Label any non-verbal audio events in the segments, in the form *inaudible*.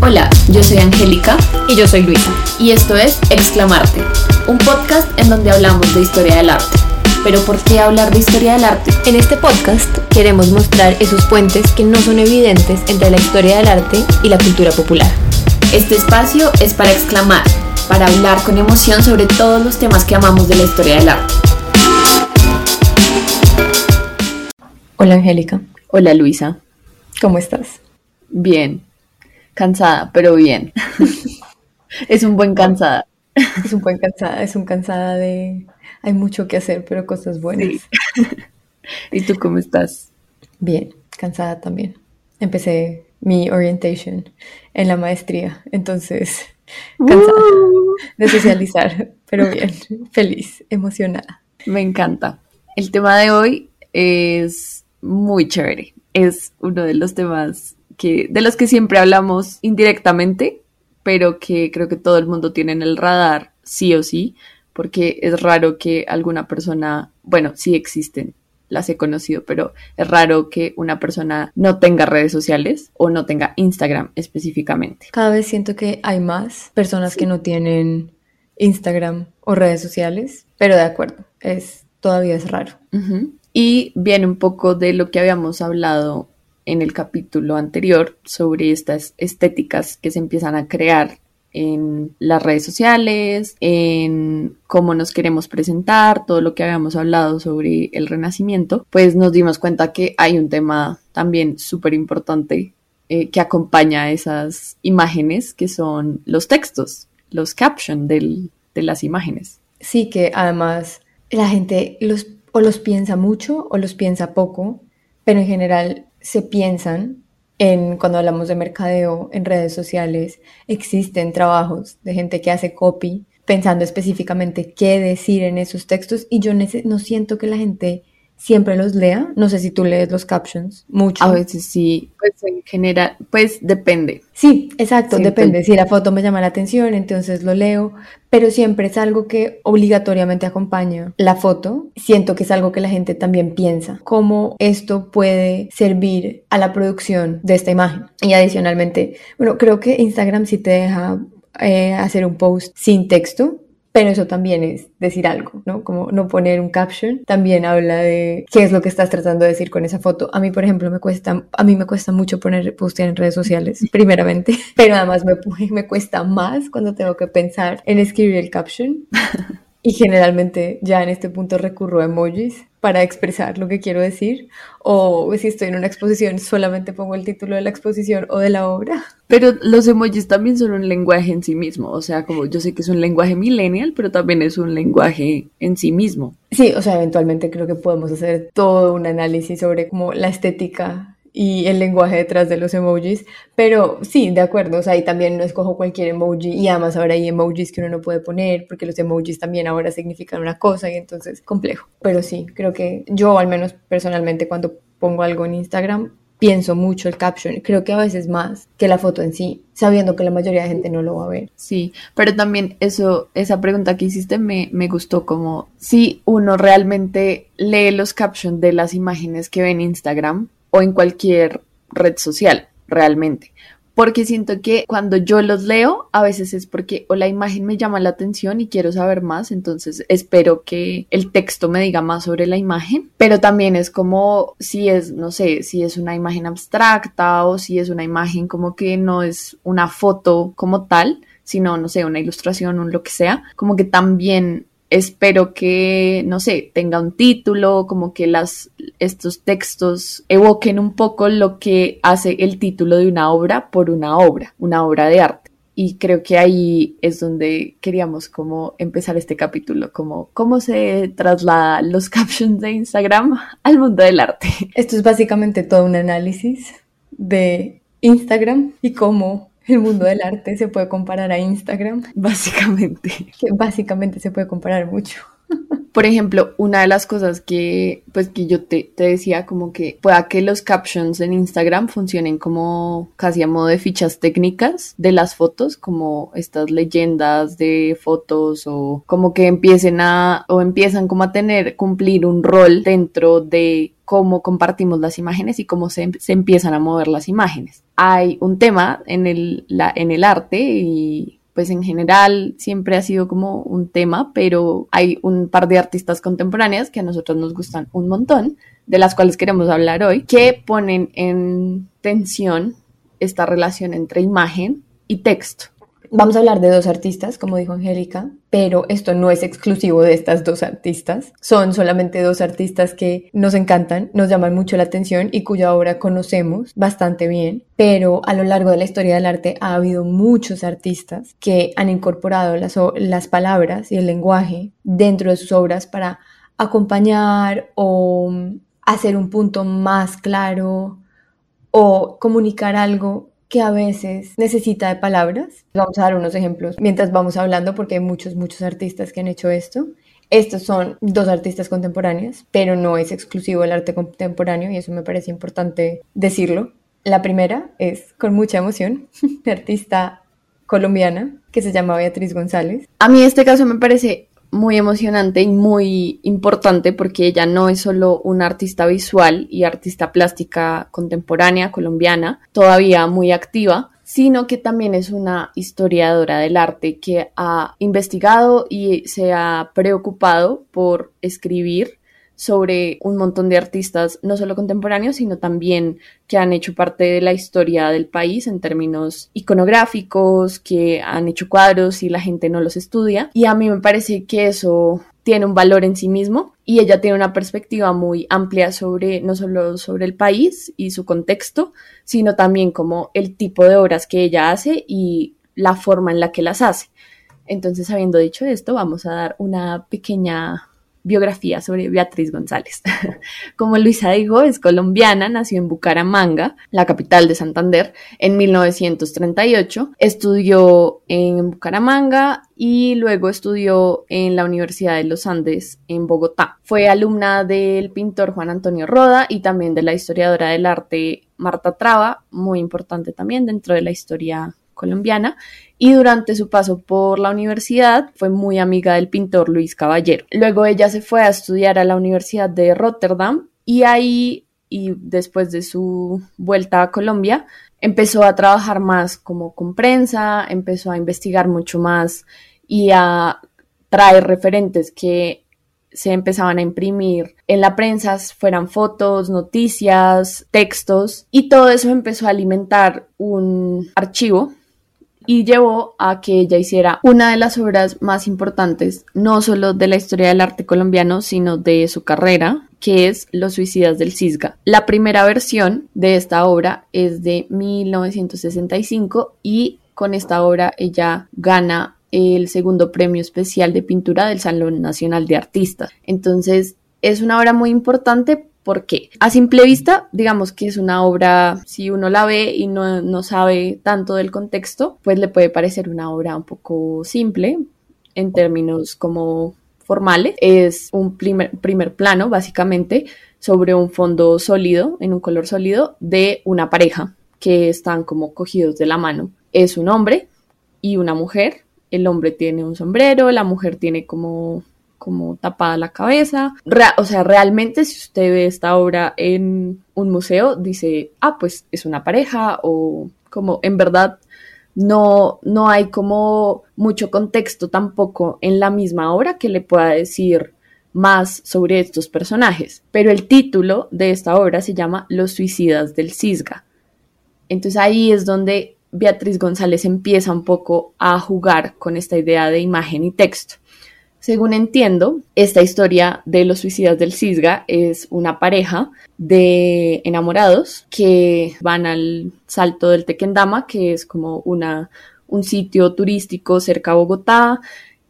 Hola, yo soy Angélica Y yo soy Luisa. y esto es Exclamarte, un podcast en donde hablamos de historia del arte. Pero ¿por qué hablar de historia del arte? En este podcast queremos mostrar esos puentes que no son evidentes entre la historia del arte y la cultura popular. Este espacio es para exclamar, para hablar con emoción sobre todos los temas que amamos de la historia del arte. Hola Angélica, Hola Luisa, ¿cómo estás? bien, cansada, pero bien. *laughs* es un buen cansada. Es un buen cansada, es un cansada de... Hay mucho que hacer, pero cosas buenas. Sí. *laughs* ¿Y tú cómo estás? Bien, cansada también. Empecé mi orientation en la maestría, entonces cansada de socializar, *laughs* pero bien, feliz, emocionada. Me encanta. El tema de hoy es muy chévere. Es uno de los temas que, de los que siempre hablamos indirectamente, pero que creo que todo el mundo tiene en el radar, sí o sí, porque es raro que alguna persona, bueno, sí existen, las he conocido, pero es raro que una persona no tenga redes sociales o no tenga Instagram específicamente. Cada vez siento que hay más personas que no tienen Instagram o redes sociales, pero de acuerdo, es todavía es raro. Y viene un poco de lo que habíamos hablado en el capítulo anterior sobre estas estéticas que se empiezan a crear en las redes sociales, en cómo nos queremos presentar, todo lo que habíamos hablado sobre el renacimiento, pues nos dimos cuenta que hay un tema también súper importante eh, que acompaña a esas imágenes, que son los textos, los captions de las imágenes. Sí que además la gente los, o los piensa mucho o los piensa poco, pero en general se piensan en cuando hablamos de mercadeo en redes sociales, existen trabajos de gente que hace copy pensando específicamente qué decir en esos textos y yo no siento que la gente siempre los lea, no sé si tú lees los captions mucho. A veces sí, pues en general, pues depende. Sí, exacto, depende. Si la foto me llama la atención, entonces lo leo, pero siempre es algo que obligatoriamente acompaña la foto. Siento que es algo que la gente también piensa, cómo esto puede servir a la producción de esta imagen. Y adicionalmente, bueno, creo que Instagram sí te deja eh, hacer un post sin texto. Pero eso también es decir algo, ¿no? Como no poner un caption. También habla de qué es lo que estás tratando de decir con esa foto. A mí, por ejemplo, me cuesta, a mí me cuesta mucho poner, postear en redes sociales, *laughs* primeramente. Pero además me, me cuesta más cuando tengo que pensar en escribir el caption. *laughs* Y generalmente ya en este punto recurro a emojis para expresar lo que quiero decir. O si estoy en una exposición, solamente pongo el título de la exposición o de la obra. Pero los emojis también son un lenguaje en sí mismo. O sea, como yo sé que es un lenguaje millennial, pero también es un lenguaje en sí mismo. Sí, o sea, eventualmente creo que podemos hacer todo un análisis sobre como la estética y el lenguaje detrás de los emojis, pero sí, de acuerdo, o sea, y también no escojo cualquier emoji y además ahora hay emojis que uno no puede poner porque los emojis también ahora significan una cosa y entonces complejo. Pero sí, creo que yo al menos personalmente cuando pongo algo en Instagram pienso mucho el caption, creo que a veces más que la foto en sí, sabiendo que la mayoría de gente no lo va a ver. Sí, pero también eso, esa pregunta que hiciste me, me gustó como si uno realmente lee los captions de las imágenes que ve en Instagram o en cualquier red social, realmente. Porque siento que cuando yo los leo, a veces es porque o la imagen me llama la atención y quiero saber más, entonces espero que el texto me diga más sobre la imagen, pero también es como si es, no sé, si es una imagen abstracta o si es una imagen como que no es una foto como tal, sino, no sé, una ilustración, un lo que sea, como que también espero que, no sé, tenga un título, como que las, estos textos evoquen un poco lo que hace el título de una obra por una obra, una obra de arte. Y creo que ahí es donde queríamos como empezar este capítulo, como cómo se traslada los *laughs* captions de Instagram al mundo del arte. Esto es básicamente todo un análisis de Instagram y cómo el mundo del arte se puede comparar a Instagram, Básicamente. que básicamente se puede comparar mucho. Por ejemplo, una de las cosas que, pues, que yo te, te, decía, como que pueda que los captions en Instagram funcionen como casi a modo de fichas técnicas de las fotos, como estas leyendas de fotos o como que empiecen a, o empiezan como a tener, cumplir un rol dentro de cómo compartimos las imágenes y cómo se, se empiezan a mover las imágenes. Hay un tema en el, la, en el arte y pues en general siempre ha sido como un tema, pero hay un par de artistas contemporáneas que a nosotros nos gustan un montón, de las cuales queremos hablar hoy, que ponen en tensión esta relación entre imagen y texto. Vamos a hablar de dos artistas, como dijo Angélica, pero esto no es exclusivo de estas dos artistas. Son solamente dos artistas que nos encantan, nos llaman mucho la atención y cuya obra conocemos bastante bien. Pero a lo largo de la historia del arte ha habido muchos artistas que han incorporado las, las palabras y el lenguaje dentro de sus obras para acompañar o hacer un punto más claro o comunicar algo que a veces necesita de palabras. Vamos a dar unos ejemplos mientras vamos hablando porque hay muchos, muchos artistas que han hecho esto. Estos son dos artistas contemporáneas, pero no es exclusivo el arte contemporáneo y eso me parece importante decirlo. La primera es, con mucha emoción, *laughs* artista colombiana que se llama Beatriz González. A mí este caso me parece muy emocionante y muy importante porque ella no es solo una artista visual y artista plástica contemporánea colombiana, todavía muy activa, sino que también es una historiadora del arte que ha investigado y se ha preocupado por escribir sobre un montón de artistas, no solo contemporáneos, sino también que han hecho parte de la historia del país en términos iconográficos, que han hecho cuadros y la gente no los estudia. Y a mí me parece que eso tiene un valor en sí mismo y ella tiene una perspectiva muy amplia sobre no solo sobre el país y su contexto, sino también como el tipo de obras que ella hace y la forma en la que las hace. Entonces, habiendo dicho esto, vamos a dar una pequeña biografía sobre Beatriz González. *laughs* Como Luisa dijo, es colombiana, nació en Bucaramanga, la capital de Santander, en 1938. Estudió en Bucaramanga y luego estudió en la Universidad de los Andes en Bogotá. Fue alumna del pintor Juan Antonio Roda y también de la historiadora del arte Marta Traba, muy importante también dentro de la historia colombiana y durante su paso por la universidad fue muy amiga del pintor Luis Caballero. Luego ella se fue a estudiar a la Universidad de Rotterdam y ahí, y después de su vuelta a Colombia, empezó a trabajar más como con prensa, empezó a investigar mucho más y a traer referentes que se empezaban a imprimir en la prensa, fueran fotos, noticias, textos, y todo eso empezó a alimentar un archivo y llevó a que ella hiciera una de las obras más importantes, no solo de la historia del arte colombiano, sino de su carrera, que es Los Suicidas del Cisga. La primera versión de esta obra es de 1965 y con esta obra ella gana el segundo premio especial de pintura del Salón Nacional de Artistas. Entonces, es una obra muy importante ¿Por qué? A simple vista, digamos que es una obra, si uno la ve y no, sabe tanto del contexto, pues le puede parecer una obra un poco simple en términos como formales. Es un primer, primer plano, básicamente, sobre un fondo sólido, en un color sólido, de una pareja que están como cogidos de la mano. Es un hombre y una mujer. El hombre tiene un sombrero, la mujer tiene como como tapada la cabeza. o sea, realmente si usted ve esta obra en un museo, dice, ah, pues es una pareja o como en verdad no, no hay como mucho contexto tampoco en la misma obra que le pueda decir más sobre estos personajes. Pero el título de esta obra se llama Los suicidas del Cisga. Entonces ahí es donde Beatriz González empieza un poco a jugar con esta idea de imagen y texto. Según entiendo, esta historia de los suicidas del Cisga es una pareja de enamorados que van al Salto del Tequendama, que es como una, un sitio turístico cerca a Bogotá,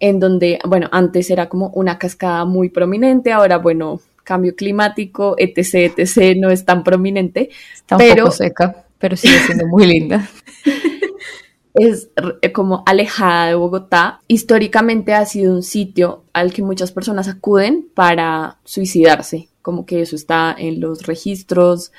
en donde, bueno, antes era como una cascada muy prominente, ahora, bueno, cambio climático, etc., etc., no es tan prominente. Está un poco seca, pero sigue siendo muy linda. *laughs* es eh, como alejada de Bogotá. Históricamente ha sido un sitio al que muchas personas acuden para suicidarse, como que eso está en los registros,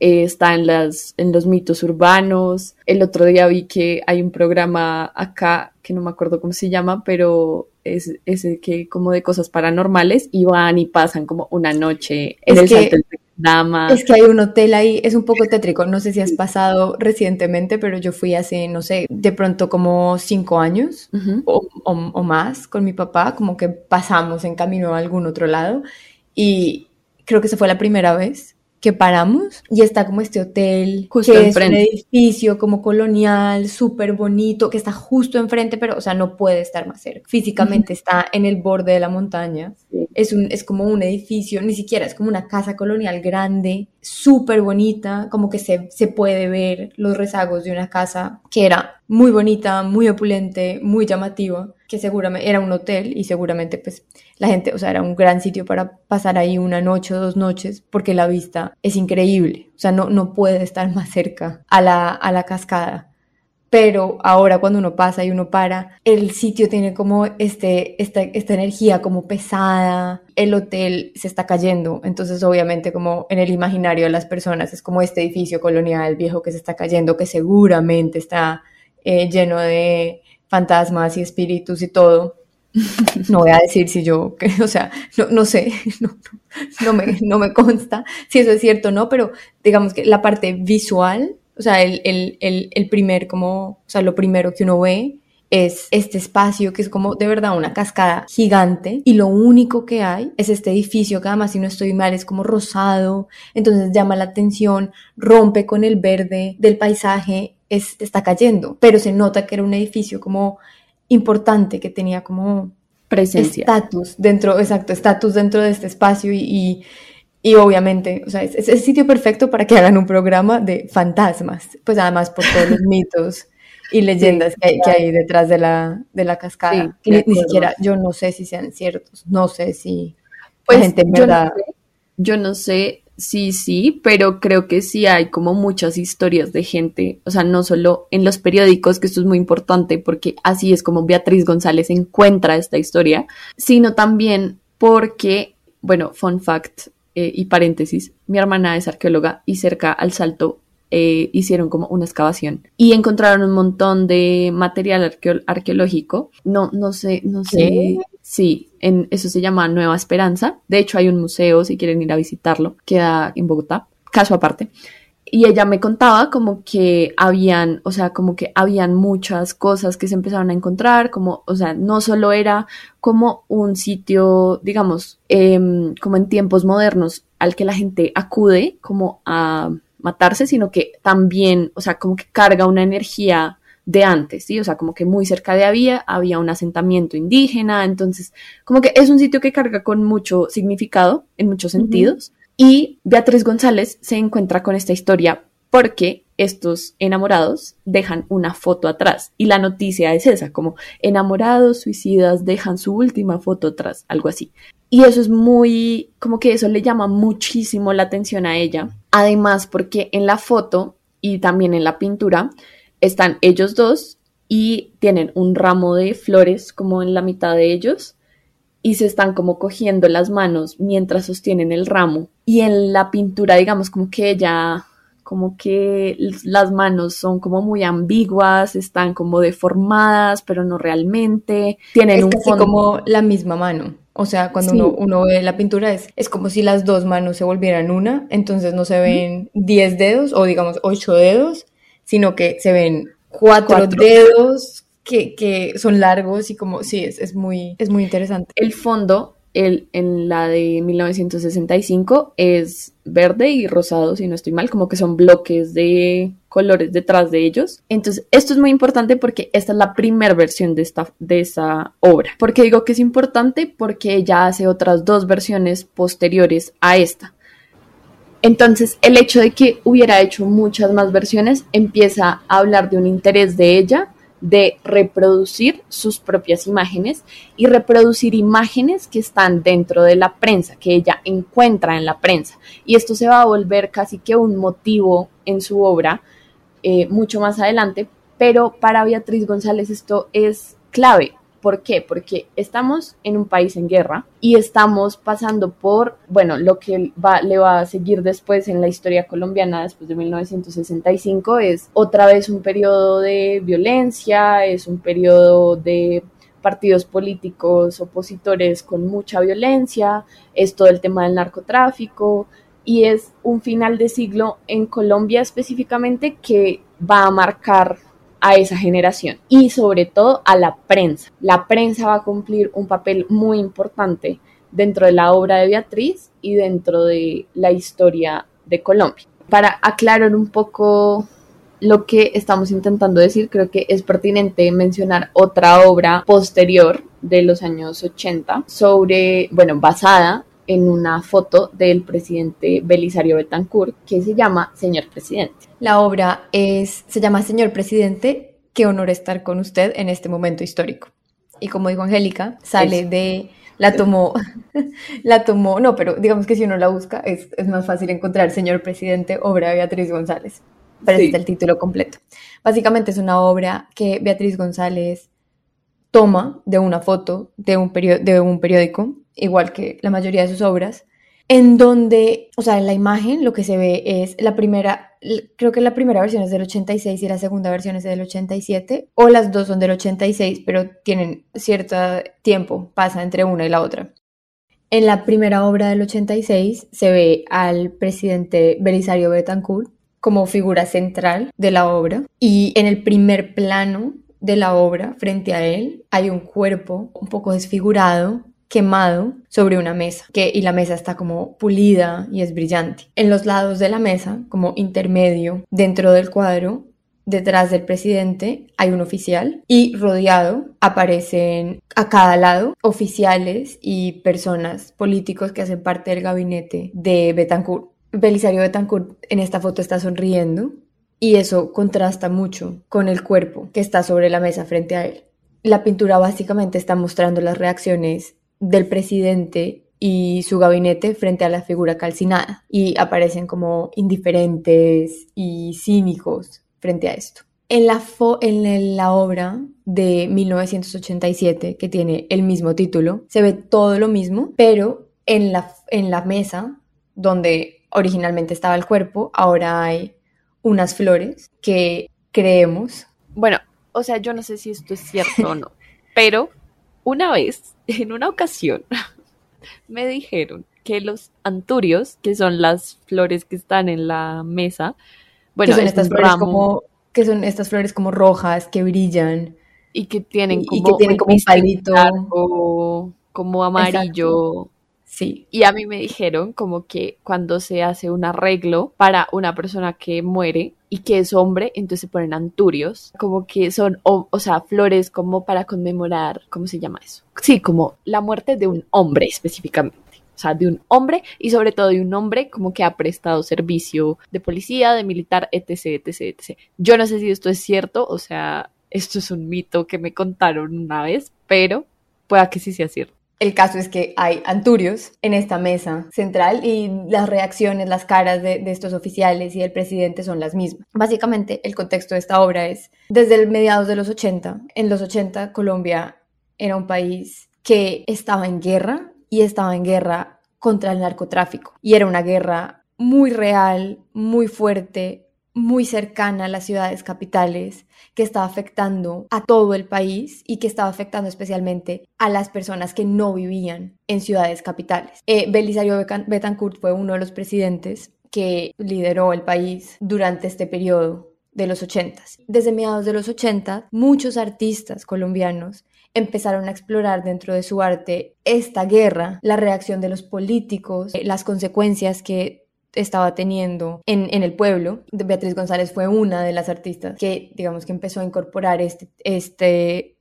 eh, está en, las, en los mitos urbanos. El otro día vi que hay un programa acá, que no me acuerdo cómo se llama, pero es ese que como de cosas paranormales y van y pasan como una noche en el que, Dama. Es que hay un hotel ahí, es un poco tétrico. No sé si has pasado recientemente, pero yo fui hace, no sé, de pronto como cinco años o, o más con mi papá, como que pasamos en camino a algún otro lado y creo que esa fue la primera vez que paramos y está como este hotel, justo que es un edificio como colonial, súper bonito, que está justo enfrente, pero, o sea, no puede estar más cerca. Físicamente está en el borde de la montaña. Es, un, es como un edificio, ni siquiera, es como una casa colonial grande, súper bonita, como que se, se puede ver los rezagos de una casa que era muy bonita, muy opulente, muy llamativa, que seguramente era un hotel y seguramente pues la gente, o sea, era un gran sitio para pasar ahí una noche o dos noches porque la vista es increíble, o sea, no, no puede estar más cerca a la, a la cascada. Pero ahora cuando uno pasa y uno para, el sitio tiene como este, esta, esta energía como pesada, el hotel se está cayendo, entonces obviamente como en el imaginario de las personas es como este edificio colonial viejo que se está cayendo, que seguramente está eh, lleno de fantasmas y espíritus y todo. *laughs* No voy a decir si yo, *laughs* o sea, no, no sé, *laughs* no, me, no me consta si eso es cierto o no, pero digamos que la parte visual, o sea, el, el, el, el primer, como, o sea, lo primero que uno ve es este espacio que es como de verdad una cascada gigante y lo único que hay es este edificio que además si no estoy mal es como rosado, entonces llama la atención, rompe con el verde del paisaje está cayendo, pero se nota que era un edificio como importante, que tenía como presencia. Estatus dentro, exacto, estatus dentro de este espacio y, y, obviamente, o sea, es, el sitio perfecto para que hagan un programa de fantasmas, pues además por todos los *laughs* mitos y leyendas que, hay, detrás de la, de la cascada. ni, siquiera, yo no sé si sean ciertos, no sé si pues, gente en verdad... yo no sé sí, sí, pero creo que sí hay como muchas historias de gente, o sea, no solo en los periódicos, que esto es muy importante porque así es como Beatriz González encuentra esta historia, sino también porque, bueno, fun fact eh, y paréntesis, mi hermana es arqueóloga y cerca al Salto eh, hicieron como una excavación y encontraron un montón de material arqueológico. No, no sé, no sé. Sí, en, eso se llama Nueva Esperanza. De hecho, hay un museo, si quieren ir a visitarlo, queda en Bogotá, caso aparte. Y ella me contaba como que habían, o sea, como que habían muchas cosas que se empezaron a encontrar, como, o sea, no solo era como un sitio, digamos, em, como en tiempos modernos al que la gente acude como a matarse, sino que también, o sea, como que carga una energía de antes, ¿sí? O sea, como que muy cerca de había, había un asentamiento indígena, entonces, como que es un sitio que carga con mucho significado en muchos sentidos. Y Beatriz González se encuentra con esta historia porque estos enamorados dejan una foto atrás y la noticia es esa, como enamorados suicidas dejan su última foto atrás, algo así. Y eso es muy, como que eso le llama muchísimo la atención a ella. Además, porque en la foto y también en la pintura están ellos dos y tienen un ramo de flores como en la mitad de ellos y se están como cogiendo las manos mientras sostienen el ramo. Y en la pintura, digamos, como que ella, como que las manos son como muy ambiguas, están como deformadas, pero no realmente. Tienen un como la misma mano. O sea, cuando uno, ve la pintura es, es como si las dos manos se volvieran una, entonces no se ven 10 dedos o digamos 8 dedos, sino que se ven cuatro, dedos que, que, son largos y como, sí, es, es, muy, es muy interesante. El fondo el, en la de 1965 es verde y rosado, si no estoy mal, como que son bloques de colores detrás de ellos. Entonces, esto es muy importante porque esta es la primera versión de esta, de esa obra. ¿Por qué digo que es importante? Porque ella hace otras dos versiones posteriores a esta. Entonces, el hecho de que hubiera hecho muchas más versiones empieza a hablar de un interés de ella de reproducir sus propias imágenes y reproducir imágenes que están dentro de la prensa, que ella encuentra en la prensa. Y esto se va a volver casi que un motivo en su obra eh, mucho más adelante, Pero para Beatriz González esto es clave. ¿Por qué? Porque estamos en un país en guerra y estamos pasando por, bueno, lo que va, le va a seguir después en la historia colombiana después de 1965 es otra vez un periodo de violencia, es un periodo de partidos políticos opositores con mucha violencia, es todo el tema del narcotráfico y es un final de siglo en Colombia específicamente que va a marcar a esa generación y sobre todo a la prensa. La prensa va a cumplir un papel muy importante dentro de la obra de Beatriz y dentro de la historia de Colombia. Para aclarar un poco lo que estamos intentando decir, creo que es pertinente mencionar otra obra posterior de los años 80 sobre, bueno, basada en una foto del presidente Belisario Betancourt que se llama Señor Presidente. La obra es, se llama Señor Presidente, qué honor estar con usted en este momento histórico. Y como dijo Angélica, sale de, la tomó, *laughs* la tomó, no, pero digamos que si uno la busca es, es más fácil encontrar Señor Presidente, obra de Beatriz González pero sí. el título completo. Básicamente es una obra que Beatriz González toma de una foto de un, de un periódico, igual que la mayoría de sus obras, en donde, o sea, en la imagen lo que se ve es la primera, creo que la primera versión es del 86 y la segunda versión es del 87, o las dos son del 86, pero tienen cierto tiempo, pasa entre una y la otra. En la primera obra del 86 se ve al presidente Belisario Betancourt como figura central de la obra y en el primer plano de la obra, frente a él, hay un cuerpo un poco desfigurado, quemado sobre una mesa, que, y la mesa está como pulida y es brillante. En los lados de la mesa, como intermedio dentro del cuadro, detrás del presidente hay un oficial y rodeado aparecen a cada lado oficiales y personas políticos que hacen parte del gabinete de Betancourt. Belisario Betancourt en esta foto está sonriendo y eso contrasta mucho con el cuerpo que está sobre la mesa frente a él. La pintura básicamente está mostrando las reacciones del presidente y su gabinete frente a la figura calcinada y aparecen como indiferentes y cínicos frente a esto. En la, en la obra de 1987, que tiene el mismo título, se ve todo lo mismo, pero en la, en la mesa donde originalmente estaba el cuerpo, ahora hay unas flores que creemos. Bueno, o sea, yo no sé si esto es cierto o no, pero una vez, *laughs* en una ocasión, *laughs* me dijeron que los anturios, que son las flores que están en la mesa, bueno, que son estas flores como que son estas flores como rojas que brillan y que tienen como, y que tienen como un palito. como amarillo. Sí. Y a mí me dijeron como que cuando se hace un arreglo para una persona que muere y que es hombre, entonces se ponen anturios, como que son, o, o, sea, flores como para conmemorar, ¿cómo se llama eso? Sí, como la muerte de un hombre específicamente. O sea, de un hombre y sobre todo de un hombre como que ha prestado servicio de policía, de militar, etc, etc, etc. Yo no sé si esto es cierto, o sea, esto es un mito que me contaron una vez, pero pueda que sí sea cierto. El caso es que hay anturios en esta mesa central y las reacciones, las caras de, estos oficiales y del presidente son las mismas. Básicamente, el contexto de esta obra es desde mediados de los 80. En los 80, Colombia era un país que estaba en guerra y estaba en guerra contra el narcotráfico. Y era una guerra muy real, muy fuerte, muy cercana a las ciudades capitales, que estaba afectando a todo el país y que estaba afectando especialmente a las personas que no vivían en ciudades capitales. Eh, Belisario Betancourt fue uno de los presidentes que lideró el país durante este periodo de los 80. Desde mediados de los 80, muchos artistas colombianos empezaron a explorar dentro de su arte esta guerra, la reacción de los políticos, eh, las consecuencias que estaba teniendo en, el pueblo. Beatriz González fue una de las artistas que, digamos, que empezó a incorporar este, este,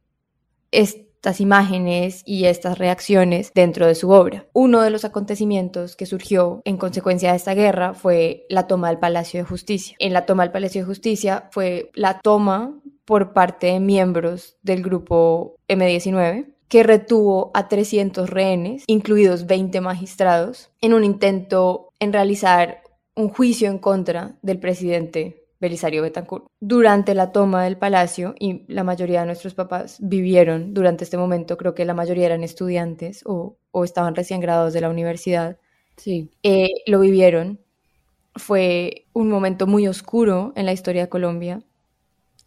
estas imágenes y estas reacciones dentro de su obra. Uno de los acontecimientos que surgió en consecuencia de esta guerra fue la toma del Palacio de Justicia. En la toma del Palacio de Justicia fue la toma por parte de miembros del grupo M19 que retuvo a 300 rehenes, incluidos 20 magistrados, en un intento en realizar un juicio en contra del presidente Belisario Betancourt. Durante la toma del palacio, y la mayoría de nuestros papás vivieron durante este momento, creo que la mayoría eran estudiantes o, estaban recién graduados de la universidad, sí. Eh, lo vivieron. Fue un momento muy oscuro en la historia de Colombia,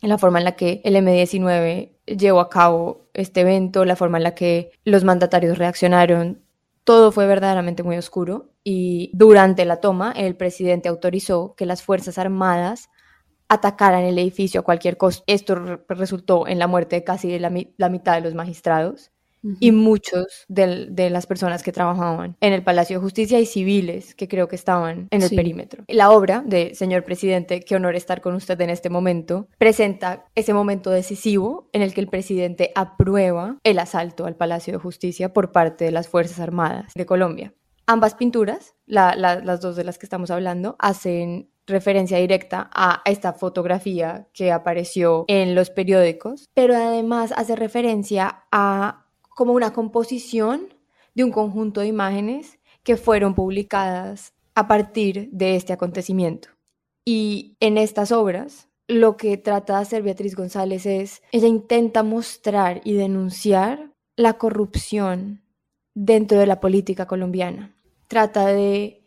en la forma en la que el M-19 llevó a cabo este evento, la forma en la que los mandatarios reaccionaron, todo fue verdaderamente muy oscuro y durante la toma el presidente autorizó que las Fuerzas Armadas atacaran el edificio a cualquier costo. Esto resultó en la muerte de casi la, mitad de los magistrados y muchos de, las personas que trabajaban en el Palacio de Justicia y civiles que creo que estaban en el perímetro. La obra de Señor Presidente, qué honor estar con usted en este momento, presenta ese momento decisivo en el que el presidente aprueba el asalto al Palacio de Justicia por parte de las Fuerzas Armadas de Colombia. Ambas pinturas, las dos de las que estamos hablando, hacen referencia directa a esta fotografía que apareció en los periódicos, pero además hace referencia a como una composición de un conjunto de imágenes que fueron publicadas a partir de este acontecimiento. Y en estas obras, lo que trata de hacer Beatriz González es, ella intenta mostrar y denunciar la corrupción dentro de la política colombiana. Trata de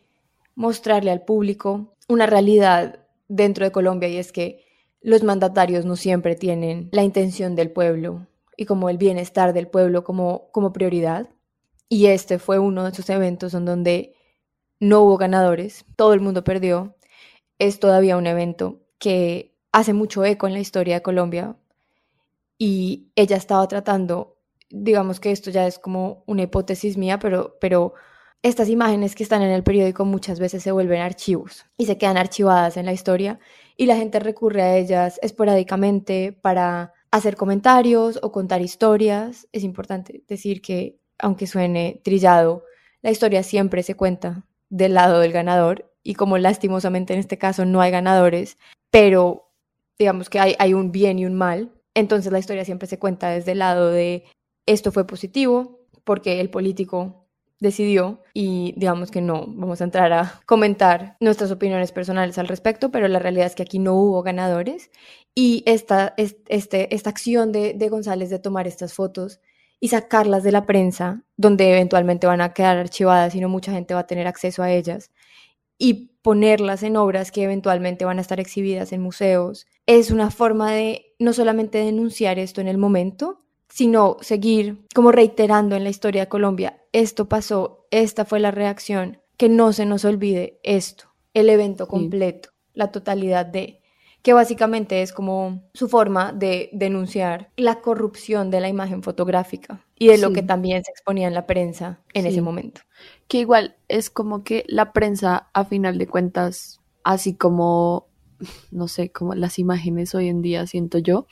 mostrarle al público una realidad dentro de Colombia y es que los mandatarios no siempre tienen la intención del pueblo y como el bienestar del pueblo como, como prioridad. Y este fue uno de esos eventos en donde no hubo ganadores, todo el mundo perdió. Es todavía un evento que hace mucho eco en la historia de Colombia y ella estaba tratando, digamos que esto ya es como una hipótesis mía, pero, pero estas imágenes que están en el periódico muchas veces se vuelven archivos y se quedan archivadas en la historia y la gente recurre a ellas esporádicamente para hacer comentarios o contar historias. Es importante decir que, aunque suene trillado, la historia siempre se cuenta del lado del ganador y como lastimosamente en este caso no hay ganadores, pero digamos que hay, un bien y un mal, entonces la historia siempre se cuenta desde el lado de esto fue positivo porque el político decidió y digamos que no vamos a entrar a comentar nuestras opiniones personales al respecto, pero la realidad es que aquí no hubo ganadores y esta, este, esta acción de, de González de tomar estas fotos y sacarlas de la prensa, donde eventualmente van a quedar archivadas y no mucha gente va a tener acceso a ellas, y ponerlas en obras que eventualmente van a estar exhibidas en museos, es una forma de no solamente denunciar esto en el momento, sino seguir como reiterando en la historia de Colombia, esto pasó, esta fue la reacción, que no se nos olvide esto, el evento completo, la totalidad de, que básicamente es como su forma de denunciar la corrupción de la imagen fotográfica y de lo que también se exponía en la prensa en ese momento. Que igual es como que la prensa, a final de cuentas, así como, no sé, como las imágenes hoy en día, siento yo,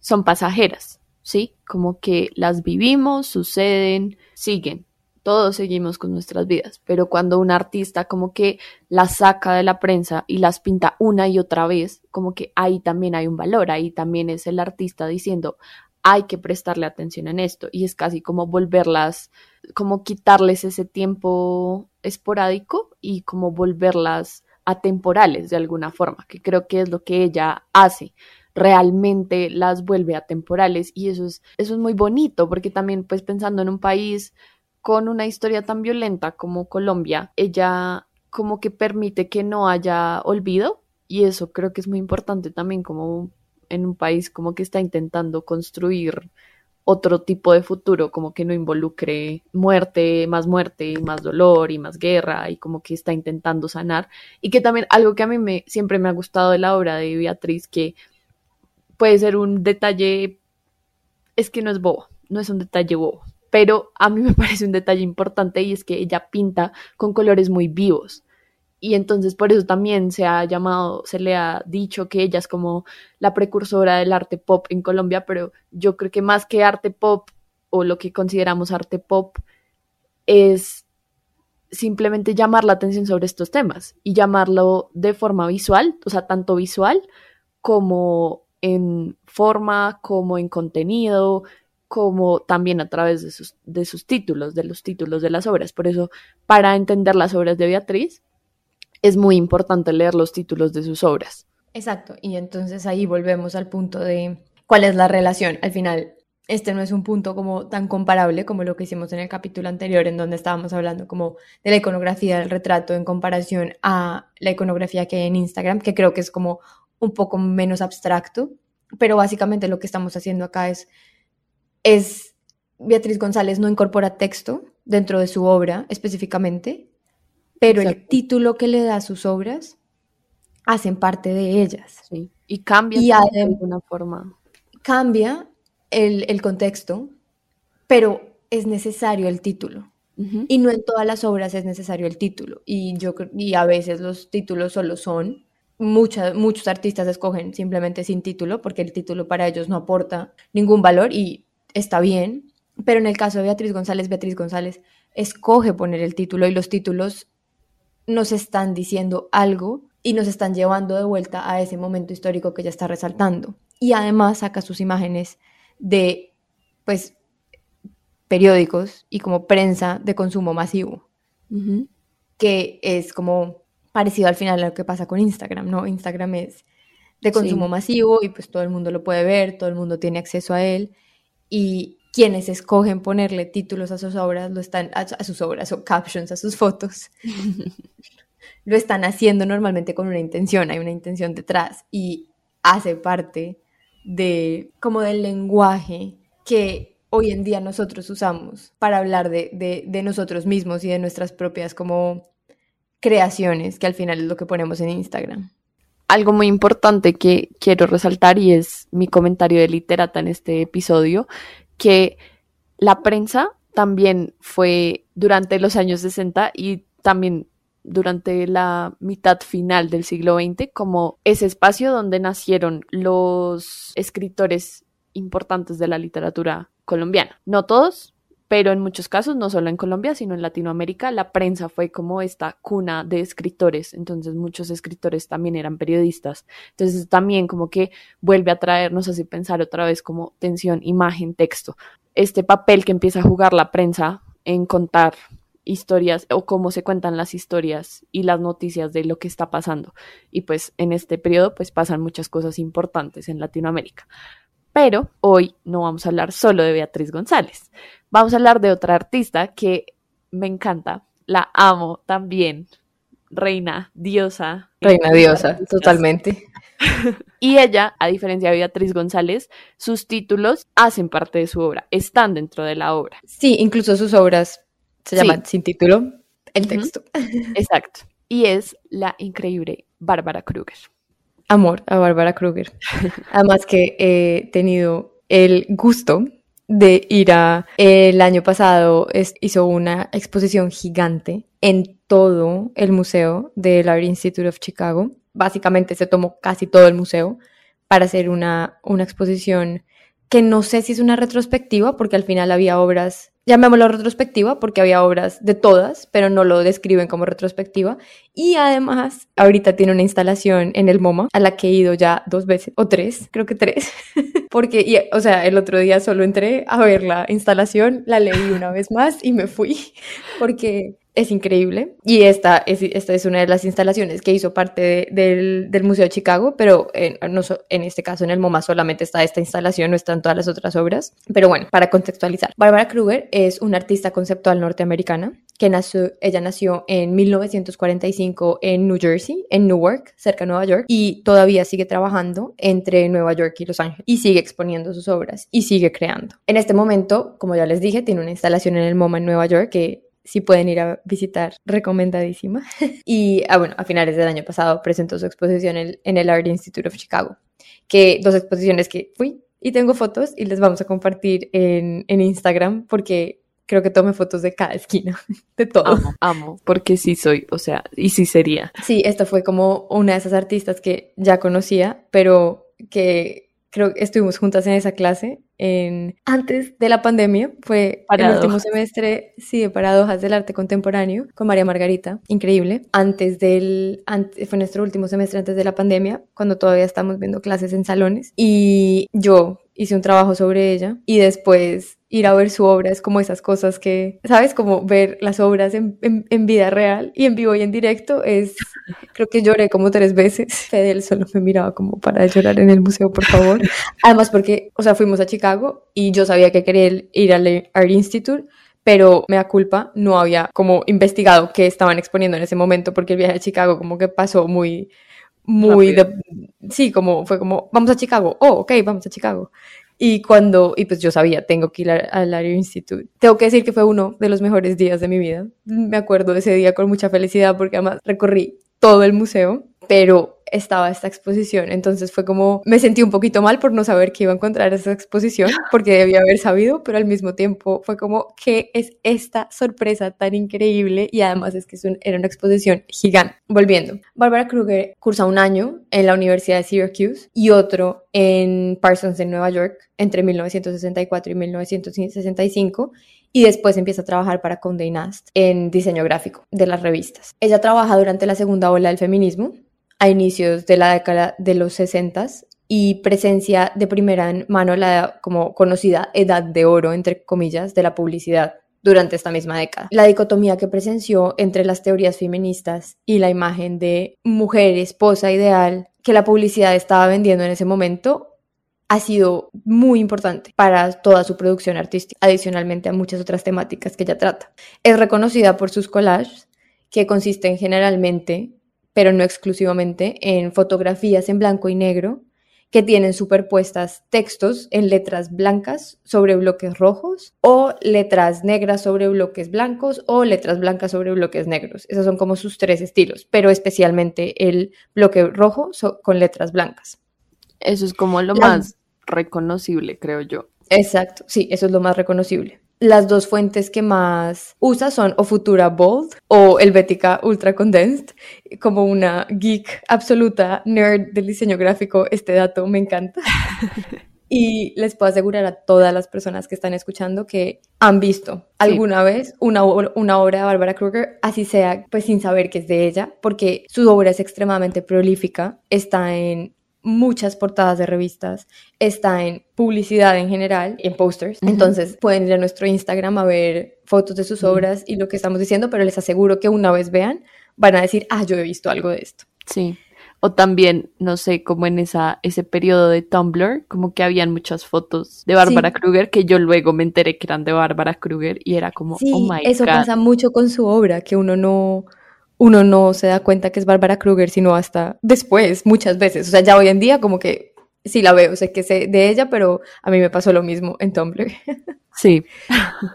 son pasajeras ¿sí? Como que las vivimos, suceden, siguen, todos seguimos con nuestras vidas, pero cuando un artista como que las saca de la prensa y las pinta una y otra vez, como que ahí también hay un valor, ahí también es el artista diciendo, hay que prestarle atención en esto y es casi como volverlas, como quitarles ese tiempo esporádico y como volverlas atemporales de alguna forma, que creo que es lo que ella hace realmente las vuelve atemporales y eso es, eso es muy bonito porque también pues pensando en un país con una historia tan violenta como Colombia, ella como que permite que no haya olvido y eso creo que es muy importante también como en un país como que está intentando construir otro tipo de futuro, como que no involucre muerte, más muerte, más dolor y más guerra, y como que está intentando sanar. Y que también algo que a mí me, siempre me ha gustado de la obra de Beatriz, que puede ser un detalle, es que no es bobo, no es un detalle bobo, pero a mí me *laughs* parece un detalle importante y es que ella pinta con colores muy vivos. Y entonces por eso también se ha llamado, se le ha dicho que ella es como la precursora del arte pop en Colombia, pero yo creo que más que arte pop o lo que consideramos arte pop es simplemente llamar la atención sobre estos temas y llamarlo de forma visual, o sea, tanto visual como en forma, como en contenido, como también a través de sus, de sus títulos, de los títulos de las obras. Por eso, para entender las obras de Beatriz, es muy importante leer los títulos de sus obras. Exacto, y entonces ahí volvemos al punto de cuál es la relación. Al final, este no es un punto como tan comparable como lo que hicimos en el capítulo anterior, en donde estábamos hablando como de la iconografía del retrato en comparación a la iconografía que hay en Instagram, que creo que es como un poco menos abstracto, pero básicamente lo que estamos haciendo acá es, es Beatriz González no incorpora texto dentro de su obra específicamente, pero el título que le da a sus obras hacen parte de ellas. Y cambia de alguna forma. Cambia el, contexto, pero es necesario el título. Y no en todas las obras es necesario el título. Y, yo, y a veces los títulos solo son. Muchos artistas escogen simplemente sin título porque el título para ellos no aporta ningún valor y está bien. Pero en el caso de Beatriz González, Beatriz González escoge poner el título y los títulos nos están diciendo algo y nos están llevando de vuelta a ese momento histórico que ella está resaltando. Y además saca sus imágenes de, pues, periódicos y como prensa de consumo masivo, que es como parecido al final a lo que pasa con Instagram, ¿no? Instagram es de consumo masivo y pues todo el mundo lo puede ver, todo el mundo tiene acceso a él y quienes escogen ponerle títulos a sus obras, lo están a, sus obras o captions a sus fotos, *laughs* lo están haciendo normalmente con una intención, hay una intención detrás y hace parte de como del lenguaje que hoy en día nosotros usamos para hablar de, de, nosotros mismos y de nuestras propias como creaciones, que al final es lo que ponemos en Instagram. Algo muy importante que quiero resaltar y es mi comentario de literata en este episodio, que la prensa también fue durante los años 60 y también durante la mitad final del siglo XX como ese espacio donde nacieron los escritores importantes de la literatura colombiana. No todos, pero en muchos casos, no solo en Colombia, sino en Latinoamérica, la prensa fue como esta cuna de escritores, entonces muchos escritores también eran periodistas, entonces también como que vuelve a traernos así pensar otra vez como tensión, imagen, texto, este papel que empieza a jugar la prensa en contar historias o cómo se cuentan las historias y las noticias de lo que está pasando. Y pues en este periodo pues pasan muchas cosas importantes en Latinoamérica. Pero hoy no vamos a hablar solo de Beatriz González. Vamos a hablar de otra artista que me encanta, la amo también. Reina, diosa. Reina, diosa, totalmente. *laughs* y ella, a diferencia de Beatriz González, sus títulos hacen parte de su obra, están dentro de la obra. Sí, incluso sus obras se llama Sin título, el texto. *laughs* Exacto. Y es la increíble Bárbara Kruger. Amor a Bárbara Kruger. *laughs* Además que he tenido el gusto de ir a el año pasado hizo una exposición gigante en todo el museo del Art Institute of Chicago. Básicamente se tomó casi todo el museo para hacer una, una exposición que no sé si es una retrospectiva, porque al final había obras llamémoslo retrospectiva porque había obras de todas, pero no lo describen como retrospectiva. Y además, ahorita tiene una instalación en el MoMA a la que he ido ya dos veces, o tres, creo que tres, *laughs* porque, y, o sea, el otro día solo entré a ver la instalación, la leí una vez más y me fui, *laughs* porque es increíble. Y esta es, esta es una de las instalaciones que hizo parte del, del, Museo de Chicago, pero en, en este caso en el MoMA solamente está esta instalación, no están todas las otras obras. Pero bueno, para contextualizar, Barbara Kruger es una artista conceptual norteamericana que nació, ella nació en 1945 en New Jersey, en Newark, cerca de Nueva York, y todavía sigue trabajando entre Nueva York y Los Ángeles, y sigue exponiendo sus obras, y sigue creando. En este momento, como ya les dije, tiene una instalación en el MoMA en Nueva York que si pueden ir a visitar, recomendadísima. *laughs* Y ah, bueno, a finales del año pasado presentó su exposición en, en el Art Institute of Chicago, que dos exposiciones que fui y tengo fotos y les vamos a compartir en, en Instagram porque creo que tomé fotos de cada esquina, *laughs* de todo. Amo, amo, porque sí soy, o sea, y sí sería. Sí, esta fue como una de esas artistas que ya conocía, pero que creo que estuvimos juntas en esa clase en, antes de la pandemia, fue el último semestre, sí, de Paradojas del Arte Contemporáneo con María Margarita, increíble. Antes del, antes, fue nuestro último semestre antes de la pandemia, cuando todavía estamos viendo clases en salones y yo hice un trabajo sobre ella y después ir a ver su obra es como esas cosas que, ¿sabes? Como ver las obras en, en, vida real y en vivo y en directo es, *laughs* creo que lloré como tres veces. Fedel solo me miraba como para llorar en el museo, por favor. Además porque, o sea, fuimos a Chicago y yo sabía que quería ir al Art Institute, pero me da culpa, no había como investigado qué estaban exponiendo en ese momento porque el viaje a Chicago como que pasó muy muy de, sí, como fue como, vamos a Chicago, oh, ok, vamos a Chicago. Y cuando, y pues yo sabía, tengo que ir al Ario Institute. Tengo que decir que fue uno de los mejores días de mi vida. Me acuerdo de ese día con mucha felicidad porque además recorrí todo el museo, pero estaba esta exposición. Entonces fue como, me sentí un poquito mal por no saber que iba a encontrar esa exposición, *laughs* porque debía haber sabido, pero al mismo tiempo fue como, ¿qué es esta sorpresa tan increíble? Y además es que era una exposición gigante. Volviendo, Barbara Kruger cursa un año en la Universidad de Syracuse y otro en Parsons en Nueva York entre 1964 y 1965 y después empieza a trabajar para Condé Nast en diseño gráfico de las revistas. Ella trabaja durante la segunda ola del feminismo a inicios de la década de los 60 y presencia de primera mano la como conocida edad de oro, entre comillas, de la publicidad durante esta misma década. La dicotomía que presenció entre las teorías feministas y la imagen de mujer, esposa ideal que la publicidad estaba vendiendo en ese momento ha sido muy importante para toda su producción artística, adicionalmente a muchas otras temáticas que ella trata. Es reconocida por sus collages, que consisten generalmente pero no exclusivamente, en fotografías en blanco y negro que tienen superpuestas textos en letras blancas sobre bloques rojos o letras negras sobre bloques blancos o letras blancas sobre bloques negros. Esos son como sus tres estilos, pero especialmente el bloque rojo con letras blancas. Eso es como lo más reconocible, creo yo. Exacto, sí, eso es lo más reconocible. Las dos fuentes que más usa son o Futura Bold o Helvética Ultra Condensed. Como una geek absoluta, nerd del diseño gráfico, este dato me encanta. *laughs* Y les puedo asegurar a todas las personas que están escuchando que han visto alguna vez una, una, obra de Barbara Kruger, así sea pues sin saber que es de ella, porque su obra es extremadamente prolífica, está en muchas portadas de revistas, está en publicidad en general, en posters. Entonces pueden ir a nuestro Instagram a ver fotos de sus obras y lo que estamos diciendo, pero les aseguro que una vez vean, van a decir, ah, yo he visto algo de esto. Sí. O también, no sé, como en esa, ese periodo de Tumblr, como que habían muchas fotos de Bárbara Kruger que yo luego me enteré que eran de Bárbara Kruger y era como, oh my eso pasa mucho con su obra, que uno no, uno no se da cuenta que es Bárbara Kruger, sino hasta después, muchas veces. O sea, ya hoy en día como que sí la veo, sé que sé de ella, pero a mí me pasó lo mismo en Tumblr. *laughs* Sí.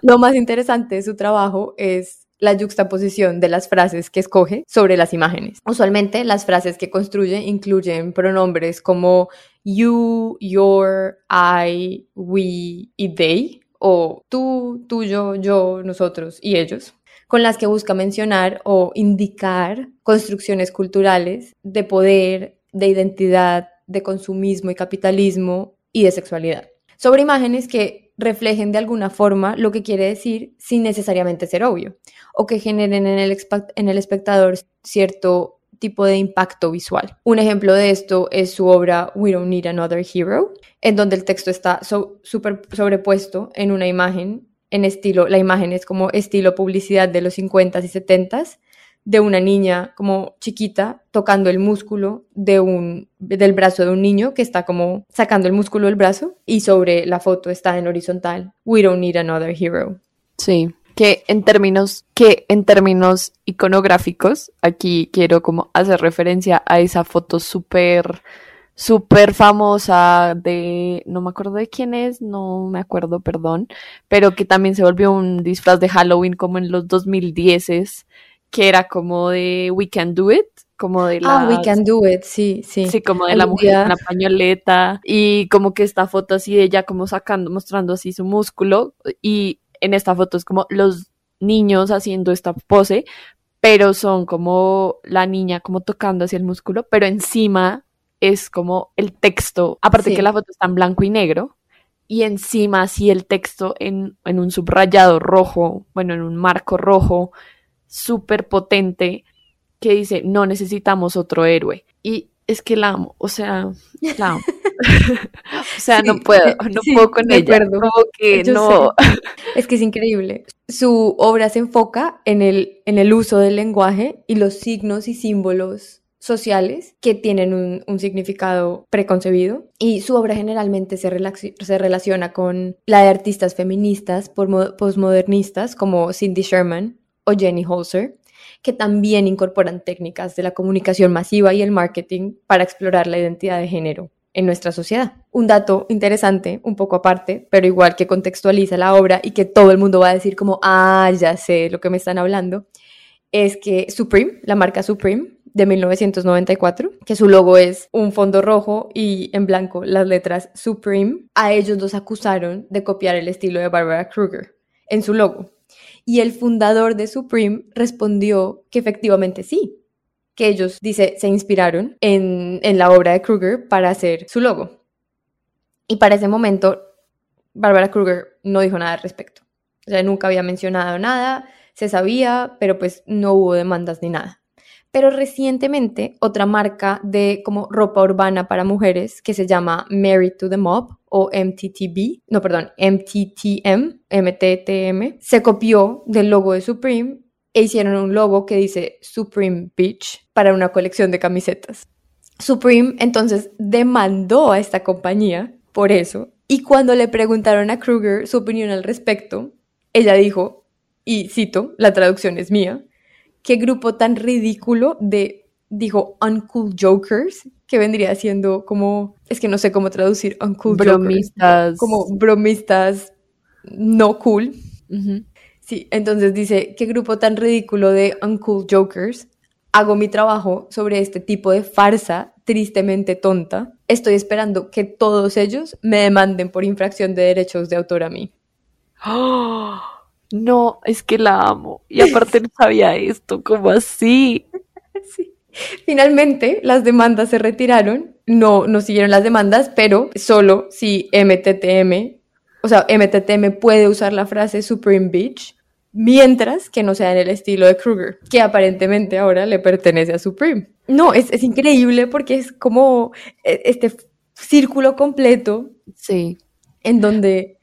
lo más interesante de su trabajo es la juxtaposición de las frases que escoge sobre las imágenes. Usualmente las frases que construye incluyen pronombres como you, your, I, we y they, o tú, tuyo, yo, nosotros y ellos con las que busca mencionar o indicar construcciones culturales de poder, de identidad, de consumismo y capitalismo y de sexualidad. Sobre imágenes que reflejen de alguna forma lo que quiere decir sin necesariamente ser obvio, o que generen en el, espectador cierto tipo de impacto visual. Un ejemplo de esto es su obra We Don't Need Another Hero, en donde el texto está súper sobrepuesto en una imagen en estilo, la imagen es como estilo publicidad de los 50s y 70s, de una niña como chiquita tocando el músculo de un, del brazo de un niño que está como sacando el músculo del brazo y sobre la foto está en horizontal, We don't need another hero. Sí, que en términos, que en términos iconográficos, aquí quiero como hacer referencia a esa foto súper súper famosa de, no me acuerdo de quién es, no me acuerdo, perdón, pero que también se volvió un disfraz de Halloween como en los 2010 que era como de We Can Do It, como de la... Ah, We Can Do It, sí, sí. Sí, como de la mujer en la pañoleta y como que esta foto así de ella como sacando, mostrando así su músculo y en esta foto es como los niños haciendo esta pose, pero son como la niña como tocando hacia el músculo, pero encima es como el texto, aparte que la foto está en blanco y negro, y encima así el texto en, en un subrayado rojo, bueno, en un marco rojo súper potente que dice, no necesitamos otro héroe. Y es que la amo, o sea, la amo. *laughs* o sea, no puedo, no puedo con ella. Como que no. Es que es increíble. Su obra se enfoca en el, en el uso del lenguaje y los signos y símbolos sociales que tienen un, significado preconcebido y su obra generalmente se, se relaciona con la de artistas feministas postmodernistas como Cindy Sherman o Jenny Holzer que también incorporan técnicas de la comunicación masiva y el marketing para explorar la identidad de género en nuestra sociedad. Un dato interesante, un poco aparte, pero igual que contextualiza la obra y que todo el mundo va a decir como, ah, ya sé lo que me están hablando, es que Supreme, la marca Supreme de 1994, que su logo es un fondo rojo y en blanco las letras Supreme, a ellos los acusaron de copiar el estilo de Barbara Kruger en su logo. Y el fundador de Supreme respondió que efectivamente sí, que ellos, dice, se inspiraron en, en la obra de Kruger para hacer su logo. Y para ese momento, Barbara Kruger no dijo nada al respecto. O sea, nunca había mencionado nada, se sabía, pero pues no hubo demandas ni nada. Pero recientemente otra marca de como ropa urbana para mujeres que se llama Married to the Mob o MTTB, no perdón, MTTM, MTTM, se copió del logo de Supreme e hicieron un logo que dice Supreme Beach para una colección de camisetas. Supreme entonces demandó a esta compañía por eso y cuando le preguntaron a Kruger su opinión al respecto, ella dijo, y cito, la traducción es mía, qué grupo tan ridículo de, dijo, uncool jokers, que vendría siendo como, es que no sé cómo traducir uncool bromistas. como bromistas no cool. Sí, entonces dice, qué grupo tan ridículo de uncool jokers. Hago mi trabajo sobre este tipo de farsa tristemente tonta. Estoy esperando que todos ellos me demanden por infracción de derechos de autor a mí. ¡Oh! No, es que la amo. Y aparte no sabía esto, ¿cómo así? *laughs* Finalmente, las demandas se retiraron, no, no siguieron las demandas, pero solo si MTTM, o sea, MTTM puede usar la frase Supreme Beach, mientras que no sea en el estilo de Kruger, que aparentemente ahora le pertenece a Supreme. No, es, es increíble porque es como e, este círculo completo. Sí. En donde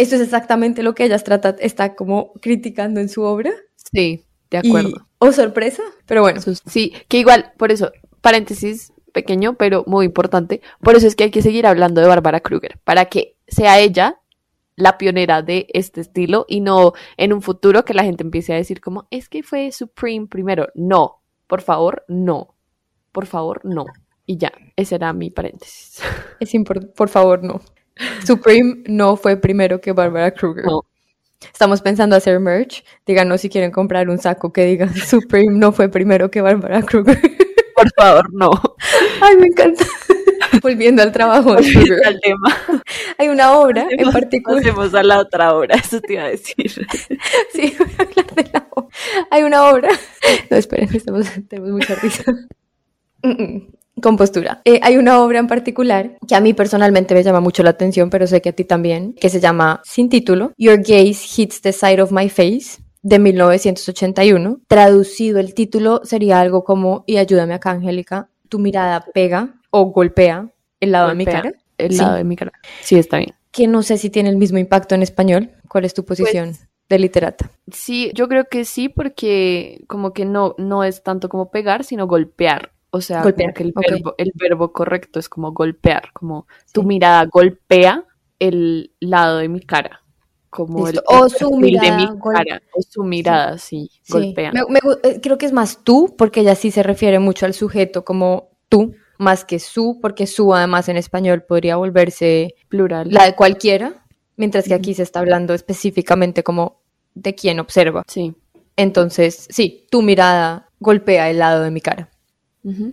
esto es exactamente lo que ellas trata, está como criticando en su obra. Sí, de acuerdo. o oh, sorpresa, pero bueno. Sí, que igual, por eso, paréntesis pequeño, pero muy importante, por eso es que hay que seguir hablando de Bárbara Kruger, para que sea ella la pionera de este estilo y no en un futuro que la gente empiece a decir como, es que fue Supreme primero. No, por favor, no. Por favor, no. Y ya, ese era mi paréntesis. Es importante, por favor, no. Supreme no fue primero que Barbara Kruger. Estamos pensando hacer merch. Díganos si quieren comprar un saco que diga *laughs* Supreme no fue primero que Barbara Kruger. *laughs* Por favor, no. Ay, me encanta. *laughs* Volviendo al trabajo Kruger. Al tema. Hay una obra en particular. Pasemos a la otra obra, eso te iba a decir. Sí, voy a hablar de la obra. Hay una obra. No, esperen, estamos, tenemos mucha risa. Compostura. Eh, hay una obra en particular que a mí personalmente me llama mucho la atención, pero sé que a ti también, que se llama Sin título, Your Gaze Hits the Side of My Face, de 1981. Traducido el título sería algo como, y ayúdame acá, Angélica, tu mirada pega o golpea el lado de mi cara. El lado de mi cara. Sí, está bien. Que no sé si tiene el mismo impacto en español. ¿Cuál es tu posición? Pues, de literata. Sí, yo creo que sí, porque como que no, no es tanto como pegar, sino golpear. O sea, que el, verbo, el, verbo, correcto es como golpear, como tu mirada golpea el lado de mi cara. Como el, o su mirada, de mi cara, o su mirada, sí, golpea. Eh, creo que es más tú, porque ella sí se refiere mucho al sujeto como tú, más que su, porque su además en español podría volverse plural. La de cualquiera, mientras que aquí se está hablando específicamente como de quien observa. Sí. Entonces, sí, tu mirada golpea el lado de mi cara.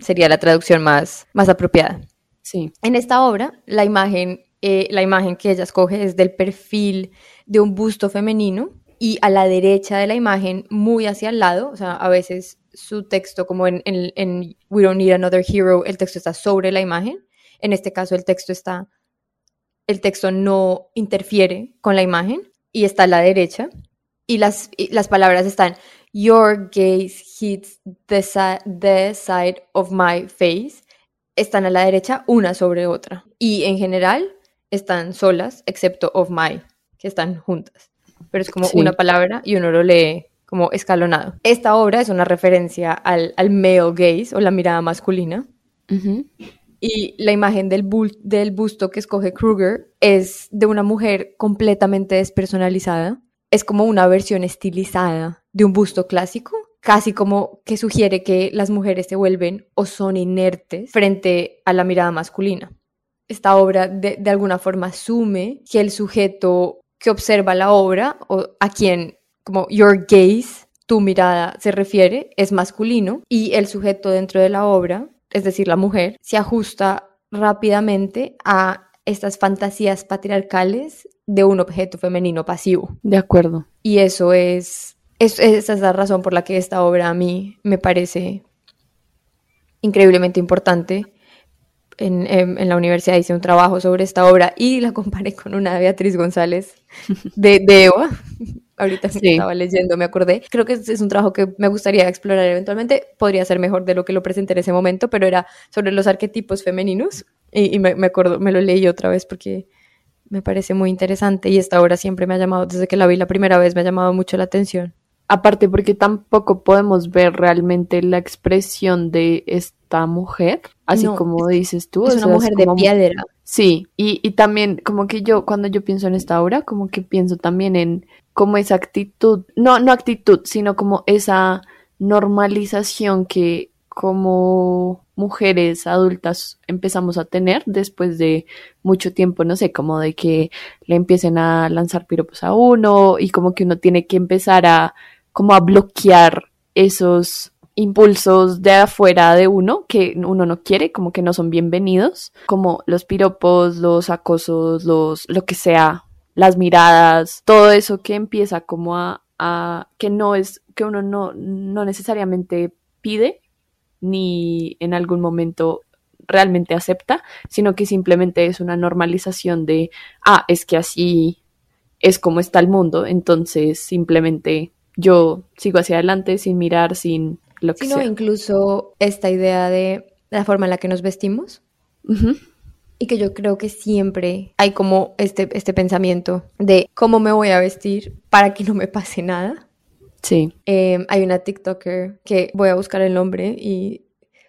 Sería la traducción más, más apropiada. Sí. En esta obra, la imagen, eh, la imagen que ella escoge es del perfil de un busto femenino y a la derecha de la imagen, muy hacia el lado, o sea, a veces su texto, como en, en, We Don't Need Another Hero, el texto está sobre la imagen. En este caso, el texto está, el texto no interfiere con la imagen y está a la derecha. Y las, y las palabras están Your gaze hits the, the side of my face. están a la derecha una sobre otra. Y en general están solas, excepto of my, que están juntas. Pero es como una palabra y uno lo lee como escalonado. Esta obra es una referencia al, al male gaze o la mirada masculina. Y la imagen del, del busto que escoge Kruger es de una mujer completamente despersonalizada. Es como una versión estilizada de un busto clásico, casi como que sugiere que las mujeres se vuelven o son inertes frente a la mirada masculina. Esta obra de, de alguna forma asume que el sujeto que observa la obra o a quien como your gaze, tu mirada se refiere, es masculino y el sujeto dentro de la obra, es decir, la mujer, se ajusta rápidamente a estas fantasías patriarcales de un objeto femenino pasivo. De acuerdo. Y eso es, esa es la razón por la que esta obra a mí me parece increíblemente importante. En, en, la universidad hice un trabajo sobre esta obra y la comparé con una de Beatriz González de, de Eva, *laughs* ahorita sí. estaba leyendo, me acordé. Creo que es, un trabajo que me gustaría explorar eventualmente. Podría ser mejor de lo que lo presenté en ese momento, pero era sobre los arquetipos femeninos. Y, me, me, acuerdo, me lo leí otra vez porque me parece muy interesante y esta obra siempre me ha llamado, desde que la vi la primera vez, me ha llamado mucho la atención. Aparte porque tampoco podemos ver realmente la expresión de esta mujer, así como dices tú. Es una mujer de piedra. Sí, y, y también como que yo, cuando yo pienso en esta obra, como que pienso también en como esa actitud, no, no actitud, sino como esa normalización que como mujeres adultas empezamos a tener después de mucho tiempo, no sé, como de que le empiecen a lanzar piropos a uno y como que uno tiene que empezar a como a bloquear esos impulsos de afuera de uno que uno no quiere, como que no son bienvenidos, como los piropos, los acosos, los lo que sea las miradas, todo eso que empieza como a, a que no es, que uno no, no necesariamente pide ni en algún momento realmente acepta, sino que simplemente es una normalización de, ah, es que así es como está el mundo, entonces simplemente yo sigo hacia adelante sin mirar, sin lo que sea. incluso esta idea de la forma en la que nos vestimos y que yo creo que siempre hay como este, este pensamiento de cómo me voy a vestir para que no me pase nada. Sí. Em, hay una TikToker que voy a buscar el nombre y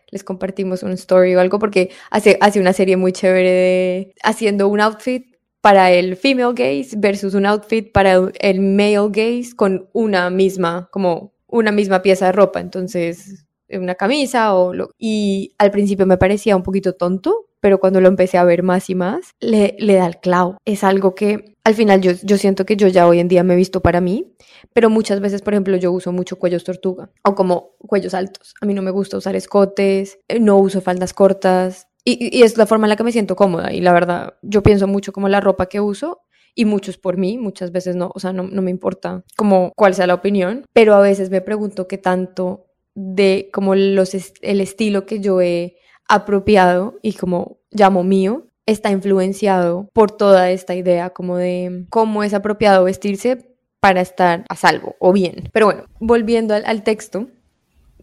les compartimos un story o algo porque hace, hace una serie muy chévere de haciendo un outfit para el female gaze versus un outfit para el male gaze con una misma, como una misma pieza de ropa. Entonces, una camisa o lo... Y al principio me parecía un poquito tonto pero cuando lo empecé a ver más y más, le, le da el clavo. Es algo que al final yo, yo siento que yo ya hoy en día me he visto para mí, pero muchas veces, por ejemplo, yo uso mucho cuellos tortuga o como cuellos altos. A mí no me gusta usar escotes, eh, no uso faldas cortas. Y, es la forma en la que me siento cómoda. Y la verdad, yo pienso mucho como la ropa que uso y muchos por mí, muchas veces no, o sea, no, no, me importa como cuál sea la opinión, pero a veces me pregunto qué tanto de como los, el estilo que yo he apropiado y como llamo mío, está influenciado por toda esta idea como de cómo es apropiado vestirse para estar a salvo o bien. Pero bueno, volviendo al, texto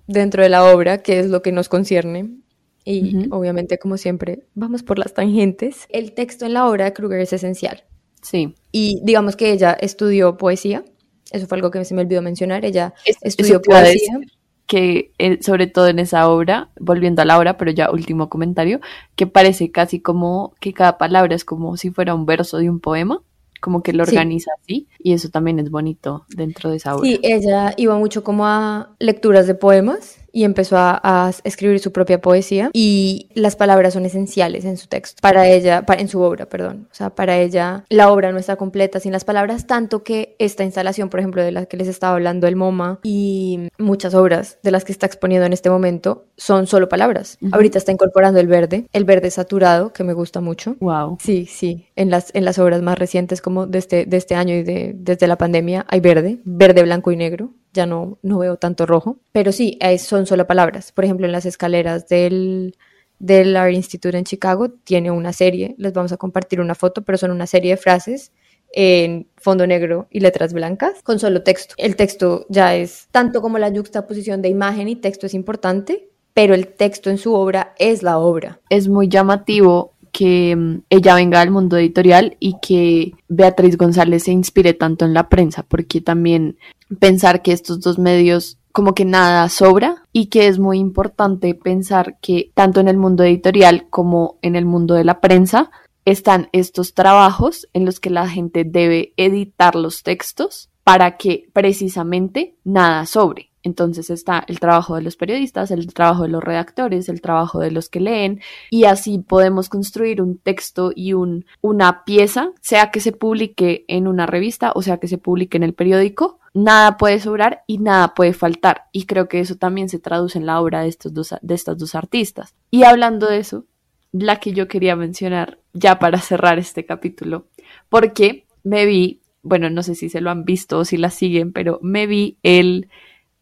dentro de la obra, que es lo que nos concierne, y obviamente como siempre vamos por las tangentes, el texto en la obra de Kruger es esencial. Sí. Y digamos que ella estudió poesía, eso fue algo que se me olvidó mencionar, ella estudió poesía. que eh, sobre todo en esa obra, volviendo a la obra, pero ya último comentario, que parece casi como que cada palabra es como si fuera un verso de un poema, como que lo organiza así, y eso también es bonito dentro de esa obra. Sí, ella iba mucho como a lecturas de poemas y empezó a, escribir su propia poesía y las palabras son esenciales en su texto, para ella, en su obra, perdón. O sea, para ella la obra no está completa sin las palabras, tanto que esta instalación, por ejemplo, de la que les estaba hablando el MoMA y muchas obras de las que está exponiendo en este momento son solo palabras. Ahorita está incorporando el verde, el verde saturado, que me gusta mucho. Wow. Sí, sí, en las, en las obras más recientes como de este, de este año y de, desde la pandemia hay verde, verde, blanco y negro ya no, no veo tanto rojo, pero sí, son solo palabras. Por ejemplo, en las escaleras del, del Art Institute en Chicago tiene una serie, les vamos a compartir una foto, pero son una serie de frases en fondo negro y letras blancas con solo texto. El texto ya es tanto como la juxtaposición de imagen y texto es importante, pero el texto en su obra es la obra. Es muy llamativo que mm, ella venga del mundo editorial y que Beatriz González se inspire tanto en la prensa, porque también pensar que estos dos medios como que nada sobra y que es muy importante pensar que tanto en el mundo editorial como en el mundo de la prensa están estos trabajos en los que la gente debe editar los textos para que precisamente nada sobre. Entonces está el trabajo de los periodistas, el trabajo de los redactores, el trabajo de los que leen y así podemos construir un texto y un, una pieza, sea que se publique en una revista o sea que se publique en el periódico, nada puede sobrar y nada puede faltar. Y creo que eso también se traduce en la obra de, estos dos, de estas dos artistas. Y hablando de eso, la que yo quería mencionar ya para cerrar este capítulo, porque me vi, bueno, no sé si se lo han visto o si la siguen, pero me vi el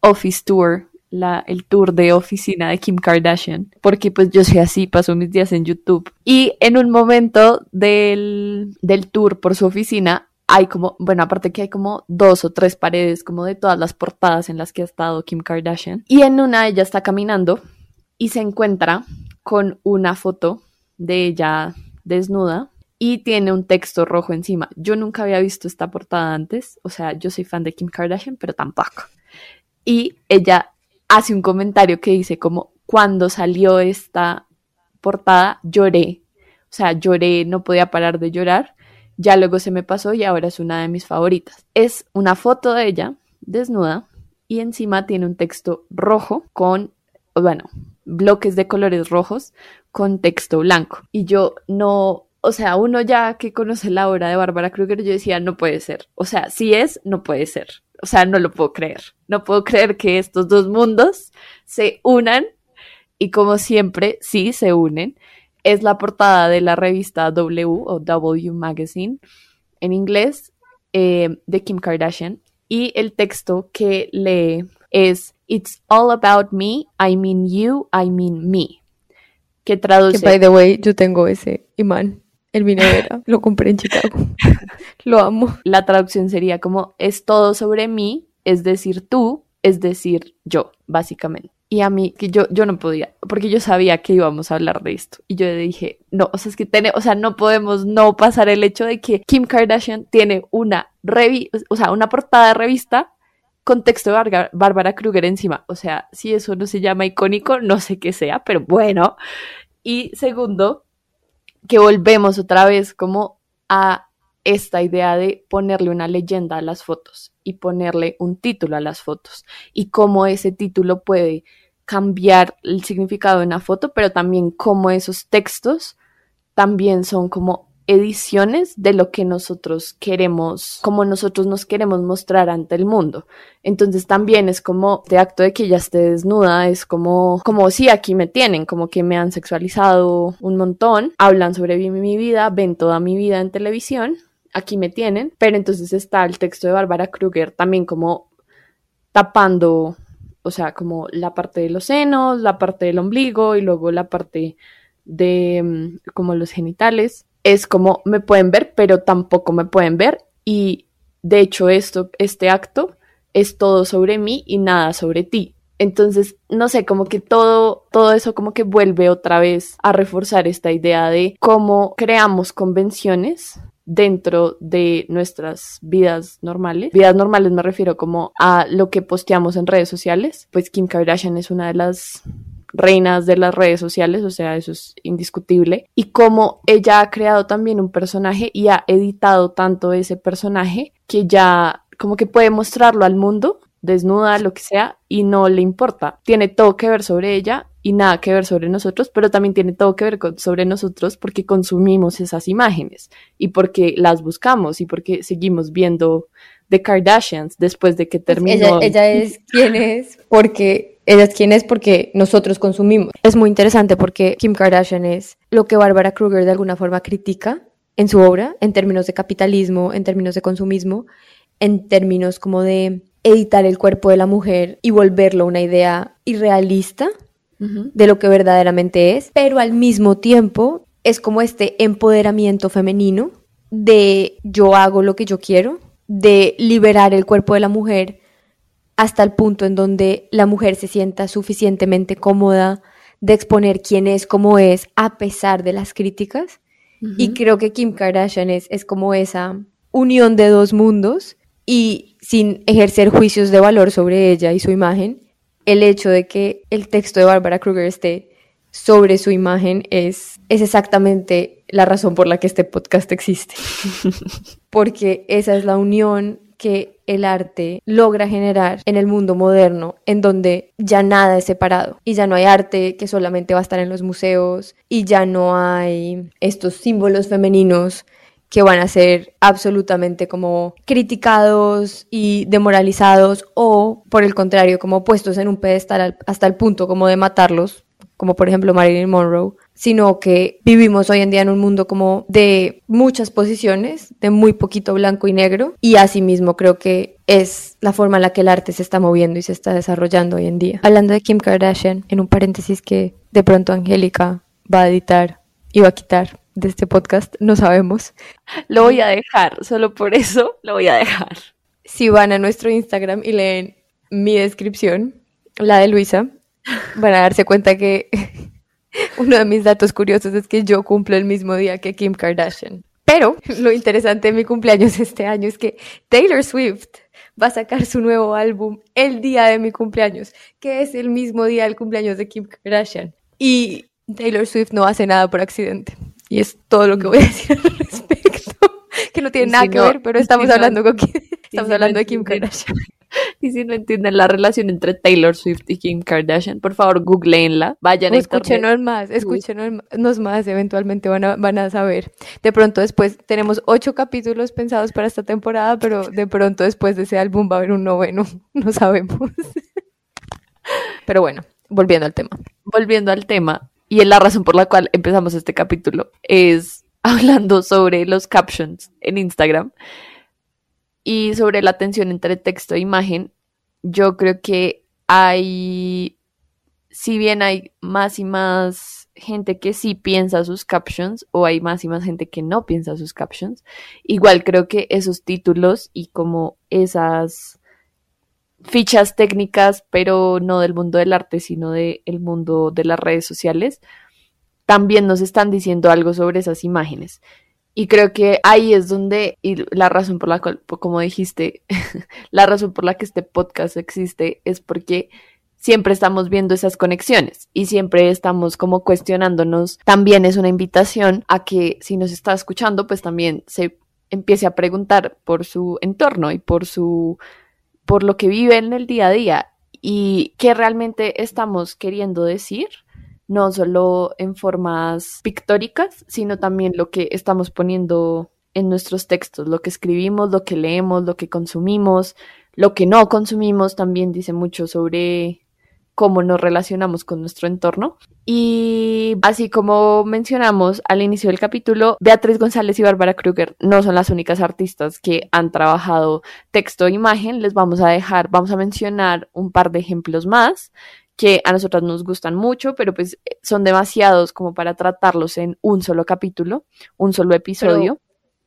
Office Tour, la, el tour de oficina de Kim Kardashian, porque pues yo soy así, paso mis días en YouTube. Y en un momento del, del tour por su oficina, hay como, bueno, aparte que hay como dos o tres paredes como de todas las portadas en las que ha estado Kim Kardashian. Y en una ella está caminando y se encuentra con una foto de ella desnuda y tiene un texto rojo encima. Yo nunca había visto esta portada antes, o sea, yo soy fan de Kim Kardashian, pero tampoco. Y ella hace un comentario que dice como, cuando salió esta portada lloré, o sea, lloré, no podía parar de llorar, ya luego se me pasó y ahora es una de mis favoritas. Es una foto de ella desnuda y encima tiene un texto rojo con, bueno, bloques de colores rojos con texto blanco. Y yo no, o sea, uno ya que conoce la obra de Bárbara Kruger, yo decía, no puede ser. O sea, si es, no puede ser. O sea, no lo puedo creer. No puedo creer que estos dos mundos se unan y como siempre, sí, se unen. Es la portada de la revista W o W Magazine en inglés eh, de Kim Kardashian y el texto que lee es It's all about me, I mean you, I mean me. Que traduce. Que by the way, yo tengo ese imán en mi nevera. Lo compré en Chicago. *laughs* Lo amo. La traducción sería como es todo sobre mí, es decir, tú, es decir, yo, básicamente. Y a mí, que yo, yo no podía, porque yo sabía que íbamos a hablar de esto. Y yo dije, no, o sea, es que tiene, o sea, no podemos no pasar el hecho de que Kim Kardashian tiene una revi o sea, una portada revista con texto de Bárbara Kruger encima. O sea, si eso no se llama icónico, no sé qué sea, pero bueno. Y segundo, que volvemos otra vez como a esta idea de ponerle una leyenda a las fotos y ponerle un título a las fotos y cómo ese título puede cambiar el significado de una foto, pero también cómo esos textos también son como ediciones de lo que nosotros queremos, como nosotros nos queremos mostrar ante el mundo. Entonces también es como de acto de que ella esté desnuda, es como, como sí, aquí me tienen, como que me han sexualizado un montón, hablan sobre mi vida, ven toda mi vida en televisión, aquí me tienen, pero entonces está el texto de Bárbara Kruger también como tapando, o sea, como la parte de los senos, la parte del ombligo y luego la parte de mm, como los genitales es como me pueden ver, pero tampoco me pueden ver. Y de hecho, esto, este acto es todo sobre mí y nada sobre ti. Entonces, no sé, como que todo, todo eso como que vuelve otra vez a reforzar esta idea de cómo creamos convenciones dentro de nuestras vidas normales. Vidas normales me refiero como a lo que posteamos en redes sociales. Pues Kim Kardashian es una de las reinas de las redes sociales, o sea, eso es indiscutible, y cómo ella ha creado también un personaje y ha editado tanto ese personaje que ya como que puede mostrarlo al mundo, desnuda, lo que sea, y no le importa. Tiene todo que ver sobre ella y nada que ver sobre nosotros, pero también tiene todo que ver sobre nosotros porque consumimos esas imágenes y porque las buscamos y porque seguimos viendo The Kardashians después de que pues terminó. ella, ella es quien es porque ella es quien es porque nosotros consumimos. Es muy interesante porque Kim Kardashian es lo que Barbara Kruger de alguna forma critica en su obra, en términos de capitalismo, en términos de consumismo, en términos como de editar el cuerpo de la mujer y volverlo una idea irrealista de lo que verdaderamente es, pero al mismo tiempo es como este empoderamiento femenino de yo hago lo que yo quiero, de liberar el cuerpo de la mujer hasta el punto en donde la mujer se sienta suficientemente cómoda de exponer quién es, cómo es, a pesar de las críticas. Y creo que Kim Kardashian es, es como esa unión de dos mundos y sin ejercer juicios de valor sobre ella y su imagen, el hecho de que el texto de Barbara Kruger esté sobre su imagen es, es exactamente la razón por la que este podcast existe. *laughs* Porque esa es la unión que el arte logra generar en el mundo moderno, en donde ya nada es separado y ya no hay arte que solamente va a estar en los museos y ya no hay estos símbolos femeninos que van a ser absolutamente como criticados y demoralizados o por el contrario como puestos en un pedestal hasta el punto como de matarlos, como por ejemplo Marilyn Monroe sino que vivimos hoy en día en un mundo como de muchas posiciones, de muy poquito blanco y negro, y asimismo creo que es la forma en la que el arte se está moviendo y se está desarrollando hoy en día. Hablando de Kim Kardashian, en un paréntesis que de pronto Angélica va a editar y va a quitar de este podcast, no sabemos. Lo voy a dejar, solo por eso lo voy a dejar. Si van a nuestro Instagram y leen mi descripción, la de Luisa, van a darse cuenta que *laughs* Uno de mis datos curiosos es que yo cumplo el mismo día que Kim Kardashian. Pero lo interesante de mi cumpleaños este año es que Taylor Swift va a sacar su nuevo álbum el día de mi cumpleaños, que es el mismo día del cumpleaños de Kim Kardashian. Y Taylor Swift no hace nada por accidente. Y es todo lo que voy a decir al respecto, *laughs* que no tiene nada que ver, pero estamos hablando con estamos hablando de Kim Kardashian. *laughs* Y si no entienden la relación entre Taylor Swift y Kim Kardashian, por favor, googleenla, vayan a Escúchenos más, escúchenos más, eventualmente van a, van a saber. De pronto después, tenemos ocho capítulos pensados para esta temporada, pero de pronto después de ese álbum va a haber un noveno, *laughs* no sabemos. *laughs* Pero bueno, volviendo al tema. Volviendo al tema, y es la razón por la cual empezamos este capítulo, es hablando sobre los captions en Instagram. Y sobre la tensión entre texto e imagen, yo creo que hay, si bien hay más y más gente que sí piensa sus captions o hay más y más gente que no piensa sus captions, igual creo que esos títulos y como esas fichas técnicas, pero no del mundo del arte, sino del mundo de las redes sociales, también nos están diciendo algo sobre esas imágenes. Y creo que ahí es donde, y la razón por la cual, como dijiste, *laughs* la razón por la que este podcast existe es porque siempre estamos viendo esas conexiones y siempre estamos como cuestionándonos. También es una invitación a que si nos está escuchando, pues también se empiece a preguntar por su entorno y por su, por lo que vive en el día a día y qué realmente estamos queriendo decir no solo en formas pictóricas, sino también lo que estamos poniendo en nuestros textos, lo que escribimos, lo que leemos, lo que consumimos, lo que no consumimos, también dice mucho sobre cómo nos relacionamos con nuestro entorno. Y así como mencionamos al inicio del capítulo, Beatriz González y Bárbara Kruger no son las únicas artistas que han trabajado texto e imagen. Les vamos a dejar, vamos a mencionar un par de ejemplos más que a nosotras nos gustan mucho, pero pues son demasiados como para tratarlos en un solo capítulo, un solo episodio.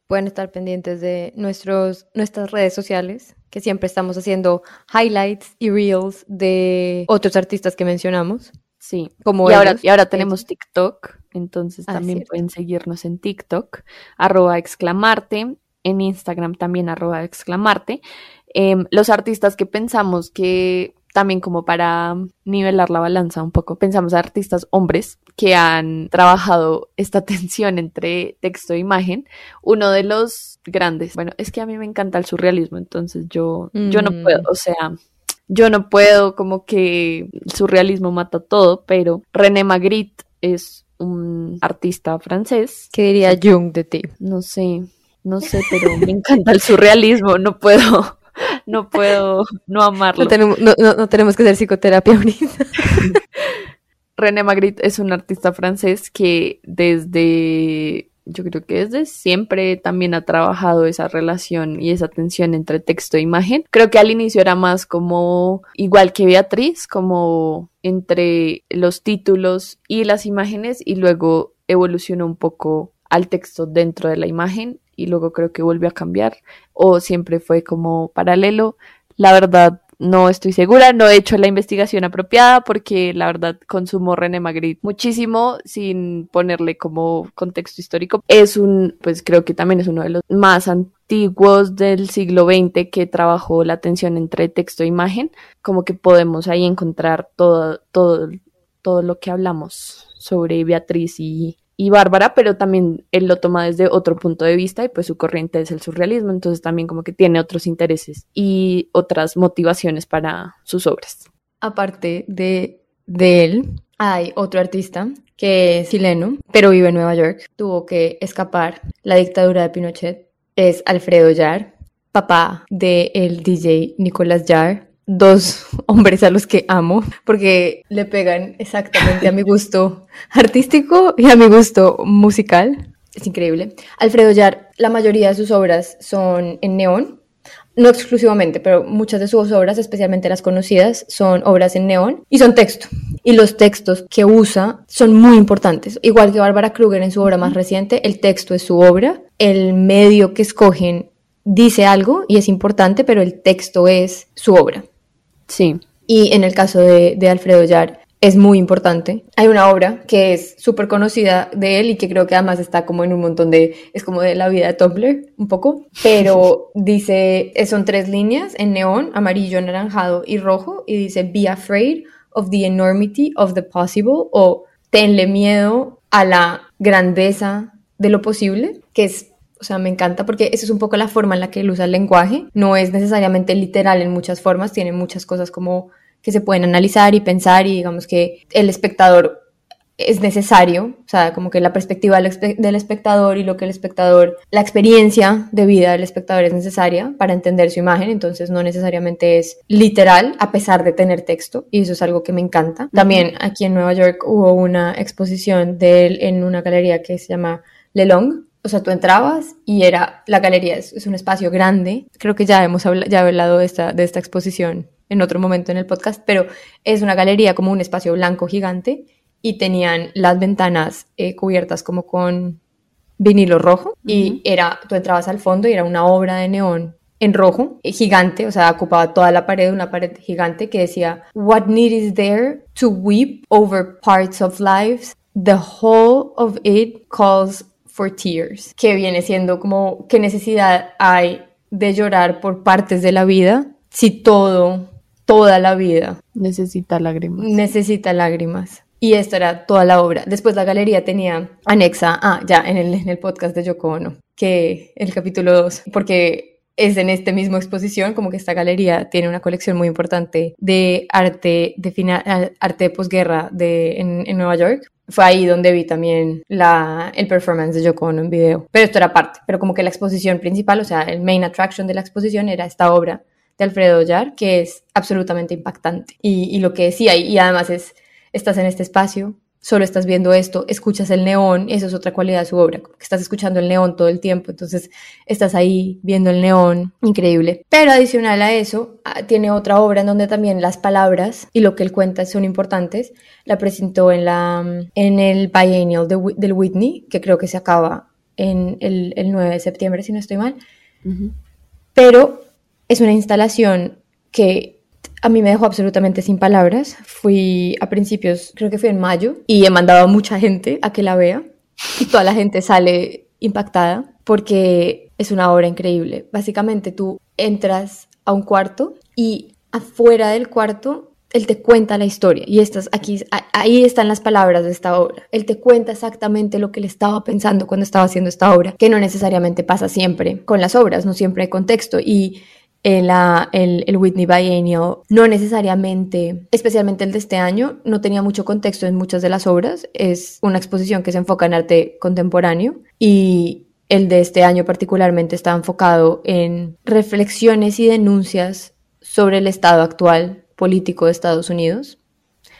pueden estar pendientes de nuestros, nuestras redes sociales, que siempre estamos haciendo highlights y reels de otros artistas que mencionamos. Sí, como y, ahora, y ahora tenemos TikTok, entonces ah, también pueden seguirnos en TikTok, arroba exclamarte, en Instagram también arroba exclamarte. Em, los artistas que pensamos que también como para nivelar la balanza un poco. Pensamos a artistas hombres que han trabajado esta *laughs* tensión entre texto e imagen. Uno de los grandes, bueno, es que a mí me encanta el surrealismo, entonces yo, yo no puedo, mm. o sea, yo no puedo como que el surrealismo mata todo, pero René Magritte es un artista francés. ¿Qué diría Jung de ti? No sé, no sé, pero me encanta el surrealismo, no puedo no puedo no amarlo. No tenemos, que hacer psicoterapia ahorita. *laughs* René Magritte es un artista francés que desde, yo creo que desde siempre también ha trabajado esa relación y esa tensión entre texto e imagen. Creo que al inicio era más como, igual que Beatriz, como entre los títulos y las imágenes y luego evolucionó un poco al texto dentro de la imagen y luego creo que volvió a cambiar o siempre fue como paralelo. La verdad, no estoy segura, no he hecho la investigación apropiada porque la verdad consumo René Magritte muchísimo sin ponerle como contexto histórico. Es un, pues creo que también es uno de los más antiguos del siglo XX que trabajó la tensión entre texto e imagen, como que podemos ahí encontrar todo, todo, todo lo que hablamos sobre Beatriz y, y Bárbara, pero también él lo toma desde otro punto de vista y pues su corriente es el surrealismo, entonces también como que tiene otros intereses y otras motivaciones para sus obras. Aparte de, de él, hay otro artista que es chileno, pero vive en Nueva York. Tuvo que escapar la dictadura de Pinochet. Es Alfredo Yar, papá del el DJ Nicolás Yar, dos *laughs* hombres a los que amo porque le pegan exactamente a mi *laughs* gusto artístico y a mi gusto musical. Es increíble. Alfredo Yar, la mayoría de sus obras son en neón, no exclusivamente, pero muchas de sus obras, especialmente las conocidas, son obras en neón y son texto. Y los textos que usa son muy importantes. Igual que Bárbara Kruger en su obra más reciente, el texto es su obra, el medio que escogen dice algo y es importante, pero el texto es su obra. Sí. Y en el caso de, Alfredo Yar es muy importante. Hay una obra que es súper conocida de él y que creo que además está como en un montón de, es como de la vida de Tumblr, un poco, pero *laughs* dice, son tres líneas en neón, amarillo, anaranjado y rojo, y dice, be afraid of the enormity of the possible, o tenle miedo a la grandeza de lo posible, que es o sea, me encanta porque esa es un poco la forma en la que él usa el lenguaje. No es necesariamente literal en muchas formas, tiene muchas cosas como que se pueden analizar y pensar y digamos que el espectador es necesario, o sea, como que la perspectiva del espectador y lo que el espectador, la experiencia de vida del espectador es necesaria para entender su imagen, entonces no necesariamente es literal a pesar de tener texto y eso es algo que me encanta. También aquí en Nueva York hubo una exposición de él en una galería que se llama Le Long, o sea, tú entrabas y era, la galería es, un espacio grande. Creo que ya hemos hablado, ya hablado de esta, de esta exposición en otro momento en el podcast, pero es una galería como un espacio blanco gigante y tenían las ventanas eh, cubiertas como con vinilo rojo y era, tú entrabas al fondo y era una obra de neón en rojo, eh, gigante, o sea, ocupaba toda la pared, una pared gigante que decía, What need is there to weep over parts of lives? The whole of it calls for tears, que viene siendo como qué necesidad hay de llorar por partes de la vida si todo, toda la vida necesita lágrimas. Necesita lágrimas. Y esta era toda la obra. Después la galería tenía anexa, ah, ya, en el, en el podcast de Yoko Ono, que el capítulo 2, porque es en esta misma exposición, como que esta galería tiene una colección muy importante de arte de final, arte de posguerra de, en, Nueva York fue ahí donde vi también la, el performance de Yoko en video. Pero esto era parte, pero como que la exposición principal, o sea, el main attraction de la exposición era esta obra de Alfredo Ollar, que es absolutamente impactante. Y, y lo que decía, y además es, estás en este espacio, solo estás viendo esto, escuchas el neón, eso es otra cualidad de su obra, que estás escuchando el neón todo el tiempo, entonces estás ahí viendo el neón, increíble. Pero adicional a eso, ah, tiene otra obra en donde también las palabras y lo que él cuenta son importantes. La presentó en, la, en el biennial del Whitney, que creo que se acaba en el, 9 de septiembre, si no estoy mal. Pero es una instalación que a mí me dejó absolutamente sin palabras. Fui a principios, creo que fue en mayo, y he mandado a mucha gente a que la vea. Y toda la gente sale impactada porque es una obra increíble. Básicamente tú entras a un cuarto y afuera del cuarto él te cuenta la historia y estás aquí ahí están las palabras de esta obra. Él te cuenta exactamente lo que él estaba pensando cuando estaba haciendo esta obra, que no necesariamente pasa siempre con las obras, no siempre hay contexto y el, el, Whitney Biennial no necesariamente, especialmente el de este año, no tenía mucho contexto en muchas de las obras. Es una exposición que se enfoca en arte contemporáneo y el de este año particularmente está enfocado en reflexiones y denuncias sobre el estado actual político de Estados Unidos.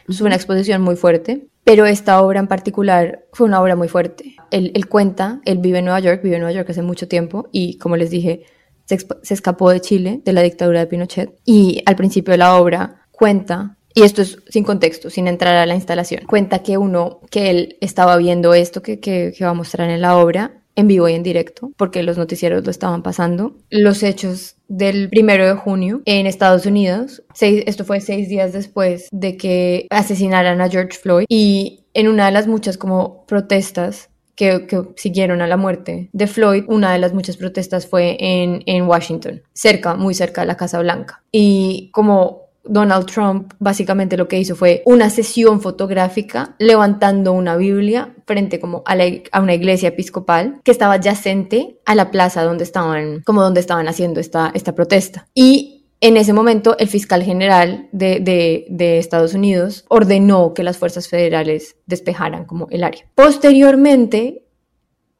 Es una exposición muy fuerte, pero esta obra en particular fue una obra muy fuerte. Él, él cuenta, él vive en Nueva York, vive en Nueva York hace mucho tiempo y como les dije, se, escapó de Chile, de la dictadura de Pinochet, y al principio de la obra cuenta y esto es sin contexto, sin entrar a la instalación. Cuenta que uno, que él estaba viendo esto que, que, va a mostrar en la obra, en vivo y en directo, porque los noticieros lo estaban pasando. Los hechos del primero de junio en Estados Unidos, esto fue seis días después de que asesinaran a George Floyd y en una de las muchas como protestas que, siguieron a la muerte de Floyd, una de las muchas protestas fue en, en Washington, cerca, muy cerca de la Casa Blanca. Y como Donald Trump básicamente lo que hizo fue una sesión fotográfica levantando una Biblia frente como a, una iglesia episcopal que estaba adyacente a la plaza donde estaban, como donde estaban haciendo esta, esta protesta. Y en ese momento, el fiscal general de, Estados Unidos ordenó que las fuerzas federales despejaran como el área. Posteriormente,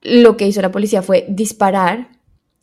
lo que hizo la policía fue disparar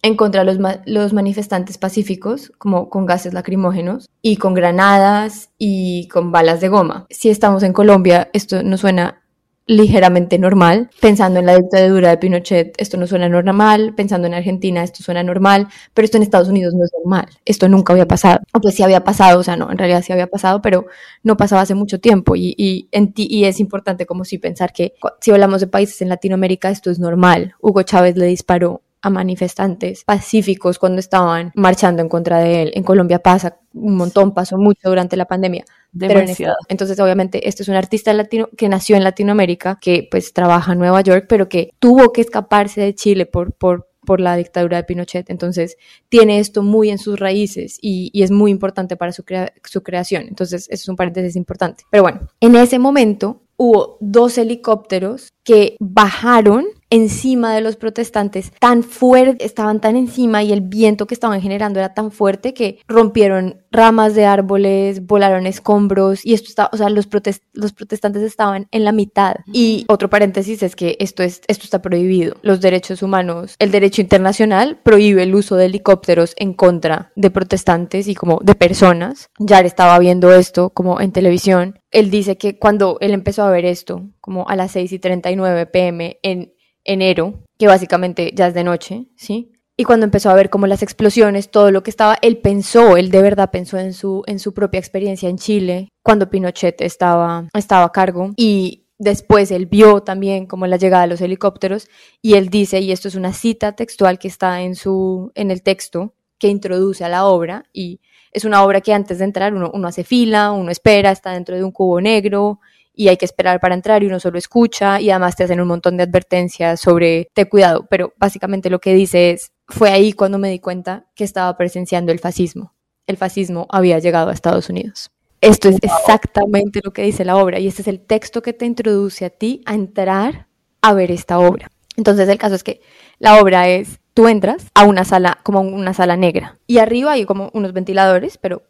en contra de los, los manifestantes pacíficos, como con gases lacrimógenos y con granadas y con balas de goma. Si estamos en Colombia, esto no suena ligeramente normal. Pensando en la dictadura de Pinochet, esto no suena normal. Pensando en Argentina, esto suena normal. Pero esto en Estados Unidos no es normal. Esto nunca había pasado. O pues sí había pasado, o sea, no, en realidad sí había pasado, pero no pasaba hace mucho tiempo. Y, y, en ti, y es importante como si pensar que si hablamos de países en Latinoamérica, esto es normal. Hugo Chávez le disparó a manifestantes pacíficos cuando estaban marchando en contra de él. En Colombia pasa un montón, pasó mucho durante la pandemia. Demasiado. entonces, obviamente, este es un artista latino que nació en Latinoamérica, que pues trabaja en Nueva York, pero que tuvo que escaparse de Chile por, por, por la dictadura de Pinochet. Entonces, tiene esto muy en sus raíces y, y es muy importante para su, su creación. Entonces, eso es un paréntesis importante. Pero bueno, en ese momento hubo dos helicópteros que bajaron encima de los protestantes tan fuerte, estaban tan encima y el viento que estaban generando era tan fuerte que rompieron ramas de árboles, volaron escombros y esto está, o sea, los, los protestantes estaban en la mitad. Y otro paréntesis es que esto, es, esto está prohibido. Los derechos humanos, el derecho internacional prohíbe el uso de helicópteros en contra de protestantes y como de personas. ya estaba viendo esto como en televisión. Él dice que cuando él empezó a ver esto, como a las 6 y 39 pm en enero, que básicamente ya es de noche, ¿sí? Y cuando empezó a ver como las explosiones, todo lo que estaba, él pensó, él de verdad pensó en su, en su propia experiencia en Chile, cuando Pinochet estaba, estaba a cargo. Y después él vio también como la llegada de los helicópteros y él dice, y esto es una cita textual que está en, su, en el texto que introduce a la obra, y es una obra que antes de entrar uno, uno hace fila, uno espera, está dentro de un cubo negro, y hay que esperar para entrar y uno solo escucha y además te hacen un montón de advertencias sobre te cuidado, pero básicamente lo que dice es, fue ahí cuando me di cuenta que estaba presenciando el fascismo. El fascismo había llegado a Estados Unidos. Esto es exactamente lo que dice la obra y este es el texto que te introduce a ti a entrar a ver esta obra. Entonces el caso es que la obra es, tú entras a una sala, como una sala negra y arriba hay como unos ventiladores, pero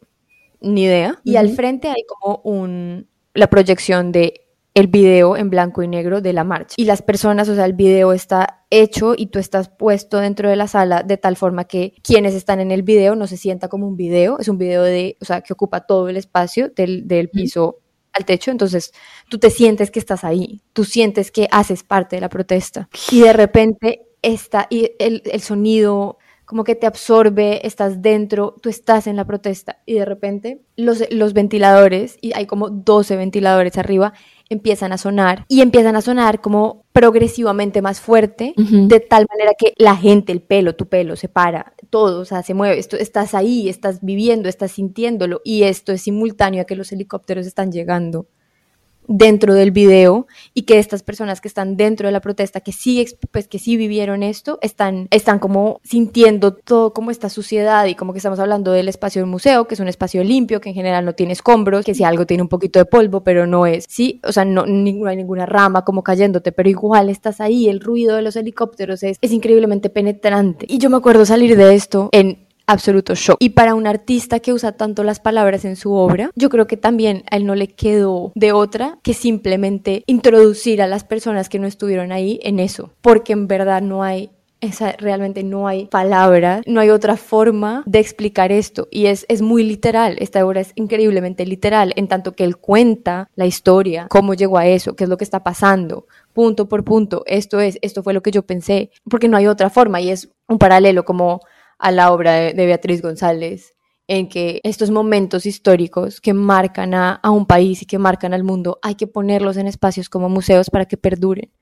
ni idea. Y al frente hay como un, la proyección de el video en blanco y negro de la marcha. Y las personas, o sea, el video está hecho y tú estás puesto dentro de la sala de tal forma que quienes están en el video no se sienta como un video, es un video de, o sea, que ocupa todo el espacio del, del piso al techo, entonces tú te sientes que estás ahí, tú sientes que haces parte de la protesta. Y de repente está y el, el sonido como que te absorbe, estás dentro, tú estás en la protesta y de repente los, los ventiladores, y hay como 12 ventiladores arriba, empiezan a sonar y empiezan a sonar como progresivamente más fuerte, de tal manera que la gente, el pelo, tu pelo, se para, todo, o sea, se mueve, esto, estás ahí, estás viviendo, estás sintiéndolo y esto es simultáneo a que los helicópteros están llegando dentro del video y que estas personas que están dentro de la protesta, que sí, pues, que sí vivieron esto, están, están como sintiendo todo como esta suciedad y como que estamos hablando del espacio del museo, que es un espacio limpio, que en general no tiene escombros, que si algo tiene un poquito de polvo, pero no es, sí, o sea, no, no hay ninguna rama como cayéndote, pero igual estás ahí, el ruido de los helicópteros es, es increíblemente penetrante. Y yo me acuerdo salir de esto en absoluto shock. Y para un artista que usa tanto las palabras en su obra, yo creo que también a él no le quedó de otra que simplemente introducir a las personas que no estuvieron ahí en eso, porque en verdad no hay esa, realmente no hay palabras, no hay otra forma de explicar esto. Y es, es muy literal, esta obra es increíblemente literal, en tanto que él cuenta la historia, cómo llegó a eso, qué es lo que está pasando, punto por punto, esto es, esto fue lo que yo pensé, porque no hay otra forma y es un paralelo como a la obra de, Beatriz González, en que estos momentos históricos que marcan a, un país y que marcan al mundo, hay que ponerlos en espacios como museos para que perduren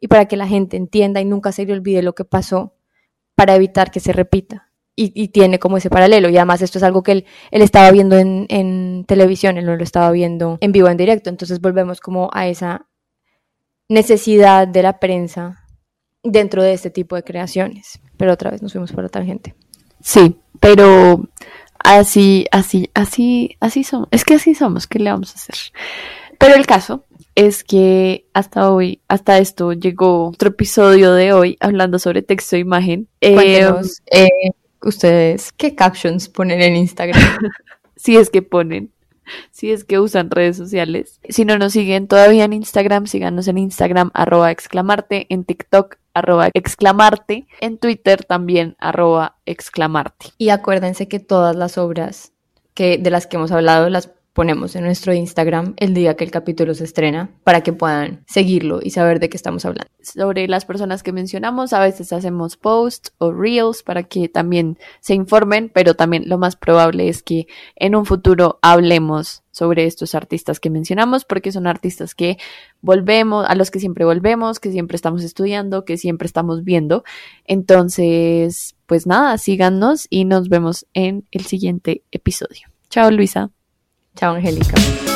y para que la gente entienda y nunca se le olvide lo que pasó para evitar que se repita. Y, tiene como ese paralelo. Y además esto es algo que él, él estaba viendo en, en, televisión, él no lo estaba viendo en vivo, en directo. Entonces volvemos como a esa necesidad de la prensa dentro de este tipo de creaciones. Pero otra vez nos fuimos por otra gente. Sí, pero así, así, así, así somos. Es que así somos, ¿qué le vamos a hacer? Pero el caso es que hasta hoy, hasta esto llegó otro episodio de hoy hablando sobre texto e imagen. Cuéntenos, eh, eh, ustedes, ¿qué captions ponen en Instagram? *laughs* si es que ponen, si es que usan redes sociales. Si no nos siguen todavía en Instagram, síganos en Instagram, arroba exclamarte, en TikTok, arroba exclamarte, en Twitter también, arroba exclamarte. Y acuérdense que todas las obras que, de las que hemos hablado las ponemos en nuestro Instagram el día que el capítulo se estrena para que puedan seguirlo y saber de qué estamos hablando. Sobre las personas que mencionamos, a veces hacemos posts o reels para que también se informen, pero también lo más probable es que en un futuro hablemos sobre estos artistas que mencionamos, porque son artistas que volvemos, a los que siempre volvemos, que siempre estamos estudiando, que siempre estamos viendo. Entonces, pues nada, síganos y nos vemos en el siguiente episodio. Chao, Luisa. Chao, Angélica.